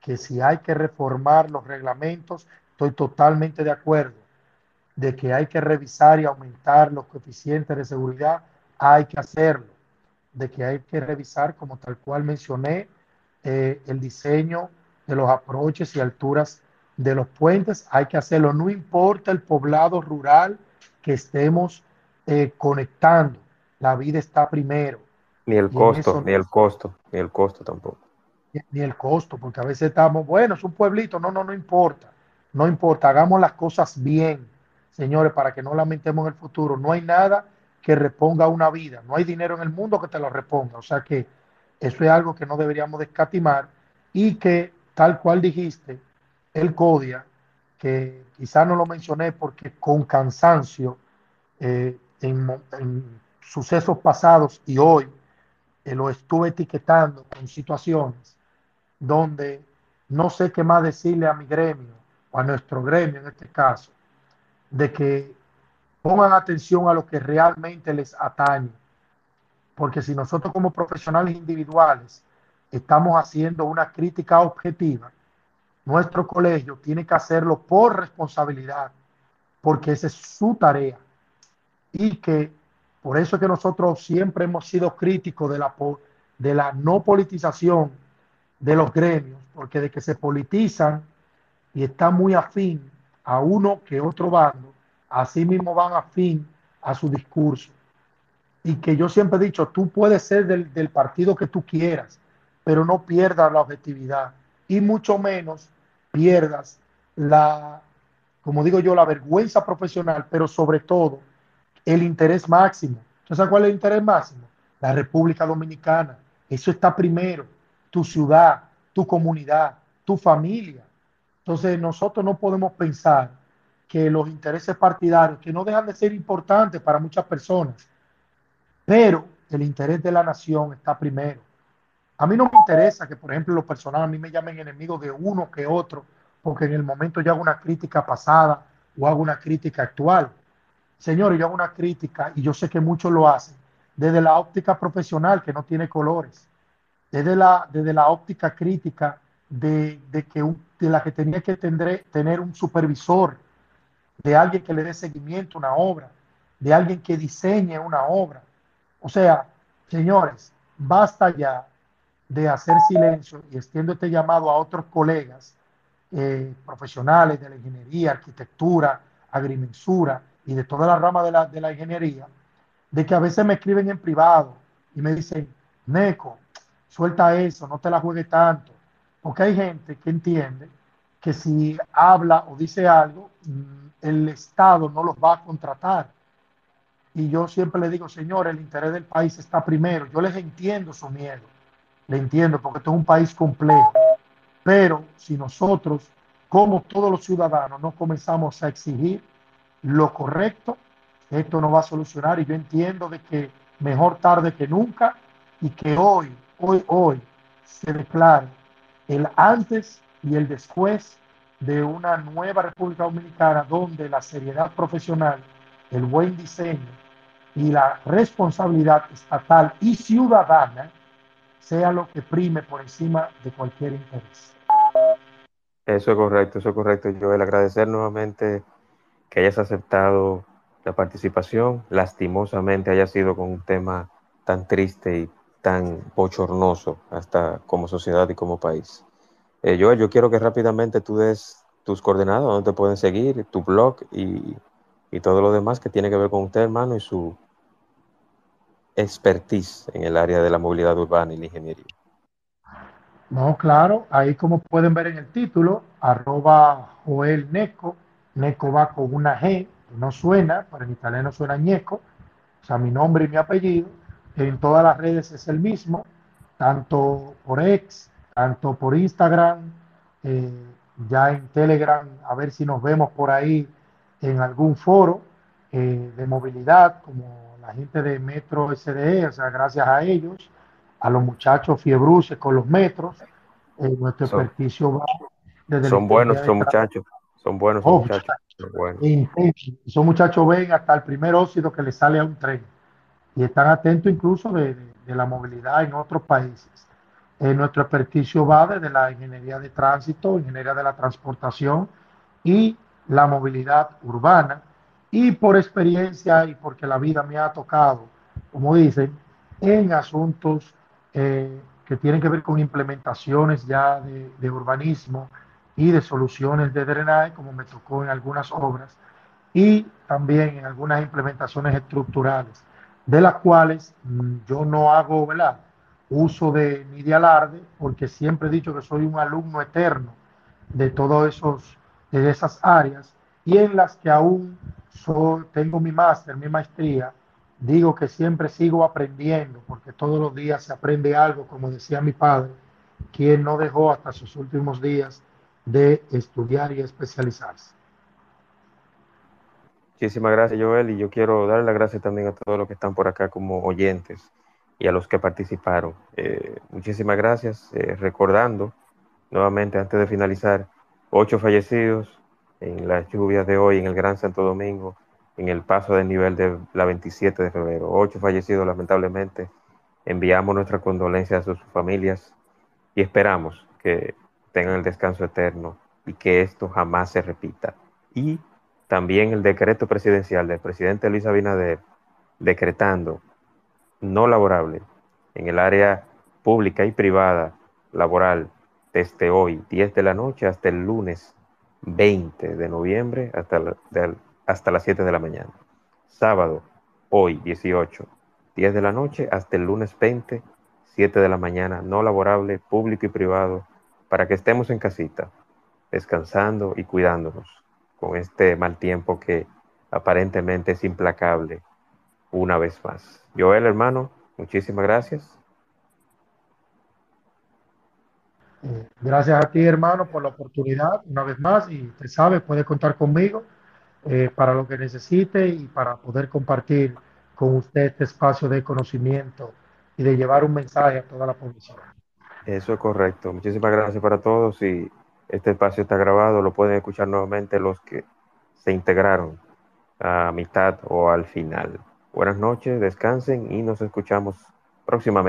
Que si hay que reformar los reglamentos, estoy totalmente de acuerdo de que hay que revisar y aumentar los coeficientes de seguridad, hay que hacerlo. De que hay que revisar, como tal cual mencioné, eh, el diseño de los aproches y alturas de los puentes, hay que hacerlo, no importa el poblado rural que estemos eh, conectando, la vida está primero. Ni el costo, ni el costo, ni el costo tampoco. Ni el costo, porque a veces estamos, bueno, es un pueblito, no, no, no importa, no importa, hagamos las cosas bien, señores, para que no lamentemos en el futuro. No hay nada que reponga una vida, no hay dinero en el mundo que te lo reponga, o sea que eso es algo que no deberíamos descatimar y que, tal cual dijiste, el CODIA, que quizá no lo mencioné porque con cansancio eh, en, sucesos pasados y hoy eh, lo estuve etiquetando con situaciones donde no sé qué más decirle a mi gremio o a nuestro gremio en este caso, de que pongan atención a lo que realmente les atañe. Porque si nosotros como profesionales individuales estamos haciendo una crítica objetiva, nuestro colegio tiene que hacerlo por responsabilidad, porque esa es su tarea. Y que por eso es que nosotros siempre hemos sido críticos de la, de la no politización de los gremios, porque de que se politizan y está muy afín a uno que otro bando, así mismo van afín a su discurso. Y que yo siempre he dicho, tú puedes ser del partido que tú quieras, pero no pierdas la objetividad y mucho menos pierdas la, como digo yo, la vergüenza profesional, pero sobre todo el interés máximo. ¿Entonces cuál es el interés máximo? La República Dominicana. Eso está primero. Tu ciudad, tu comunidad, tu familia. Entonces nosotros no podemos pensar que los intereses partidarios, que no dejan de ser importantes para muchas personas, pero el interés de la nación está primero. A mí no me interesa que, por ejemplo, los personal a mí me llamen enemigo de uno que otro, porque en el momento yo hago una crítica pasada o hago una crítica actual. Señores, yo hago una crítica y yo sé que muchos lo hacen desde la óptica profesional que no tiene colores, desde la, desde la óptica crítica de, de que de la que tenía que tener, tener un supervisor, de alguien que le dé seguimiento a una obra, de alguien que diseñe una obra. O sea, señores, basta ya de hacer silencio y extiendo este llamado a otros colegas eh, profesionales de la ingeniería, arquitectura, agrimensura y de toda la rama de la, de la ingeniería, de que a veces me escriben en privado y me dicen, Neco, suelta eso, no te la juegues tanto, porque hay gente que entiende que si habla o dice algo, mm, el Estado no los va a contratar. Y yo siempre le digo, señor, el interés del país está primero. Yo les entiendo su miedo, le entiendo, porque esto es un país complejo. Pero si nosotros, como todos los ciudadanos, no comenzamos a exigir lo correcto, esto no va a solucionar. Y yo entiendo de que mejor tarde que nunca y que hoy, hoy, hoy se declare el antes y el después de una nueva República Dominicana donde la seriedad profesional, el buen diseño y la responsabilidad estatal y ciudadana sea lo que prime por encima de cualquier interés. Eso es correcto, eso es correcto, Joel. Agradecer nuevamente que hayas aceptado la participación. Lastimosamente haya sido con un tema tan triste y tan bochornoso hasta como sociedad y como país. Eh, Joel, yo quiero que rápidamente tú des tus coordenadas, donde te pueden seguir, tu blog y, y, todo lo demás que tiene que ver con usted, hermano, y su expertise en el área de la movilidad urbana y la ingeniería. No, claro, ahí como pueden ver en el título, arroba Joel Neco, Neco va con una G, no suena, para en italiano suena ñeco, o sea, mi nombre y mi apellido, en todas las redes es el mismo, tanto por ex, tanto por Instagram, eh, ya en Telegram, a ver si nos vemos por ahí en algún foro eh, de movilidad, como la gente de Metro SDE, o sea, gracias a ellos, a los muchachos fiebruces con los metros, eh, nuestro son, experticio va desde Son buenos, son muchachos, son buenos, son oh, muchachos. Son, buenos. Esos muchachos ven hasta el primer óxido que le sale a un tren y están atentos incluso de, de, de la movilidad en otros países. Eh, nuestro experticio va desde la ingeniería de tránsito, ingeniería de la transportación y la movilidad urbana. Y por experiencia y porque la vida me ha tocado, como dicen, en asuntos eh, que tienen que ver con implementaciones ya de, de, urbanismo y de soluciones de drenaje, como me tocó en algunas obras, y también en algunas implementaciones estructurales, de las cuales mmm, yo no hago, ¿verdad? uso de mi de alarde, porque siempre he dicho que soy un alumno eterno de todos esos, de esas áreas, y en las que aún soy, tengo mi máster, mi maestría, digo que siempre sigo aprendiendo, porque todos los días se aprende algo, como decía mi padre, quien no dejó hasta sus últimos días de estudiar y especializarse. Muchísimas gracias, Joel, y yo quiero darle las gracias también a todos los que están por acá como oyentes y a los que participaron. Eh, muchísimas gracias. Eh, recordando nuevamente, antes de finalizar, ocho fallecidos en las lluvias de hoy en el Gran Santo Domingo, en el paso del nivel de la 27 de febrero. Ocho fallecidos, lamentablemente. Enviamos nuestras condolencias a sus familias y esperamos que tengan el descanso eterno y que esto jamás se repita. Y también el decreto presidencial del presidente Luis Abinader decretando no laborable en el área pública y privada laboral desde hoy, 10 de la noche, hasta el lunes 20 de noviembre, hasta, hasta las 7 de la mañana. Sábado, hoy, 18, 10 de la noche, hasta el lunes 20, 7 de la mañana, no laborable, público y privado, para que estemos en casita, descansando y cuidándonos con este mal tiempo que aparentemente es implacable una vez más. Joel, hermano, muchísimas gracias. Eh, gracias a ti, hermano, por la oportunidad, una vez más, y te sabe, puede contar conmigo. eh, para lo que necesite y para poder compartir con usted este espacio de conocimiento y de llevar un mensaje a toda la población. Eso es correcto. Muchísimas gracias para todos y este espacio está grabado, lo pueden escuchar nuevamente los que se integraron a mitad o al final. Buenas noches, descansen y nos escuchamos próximamente.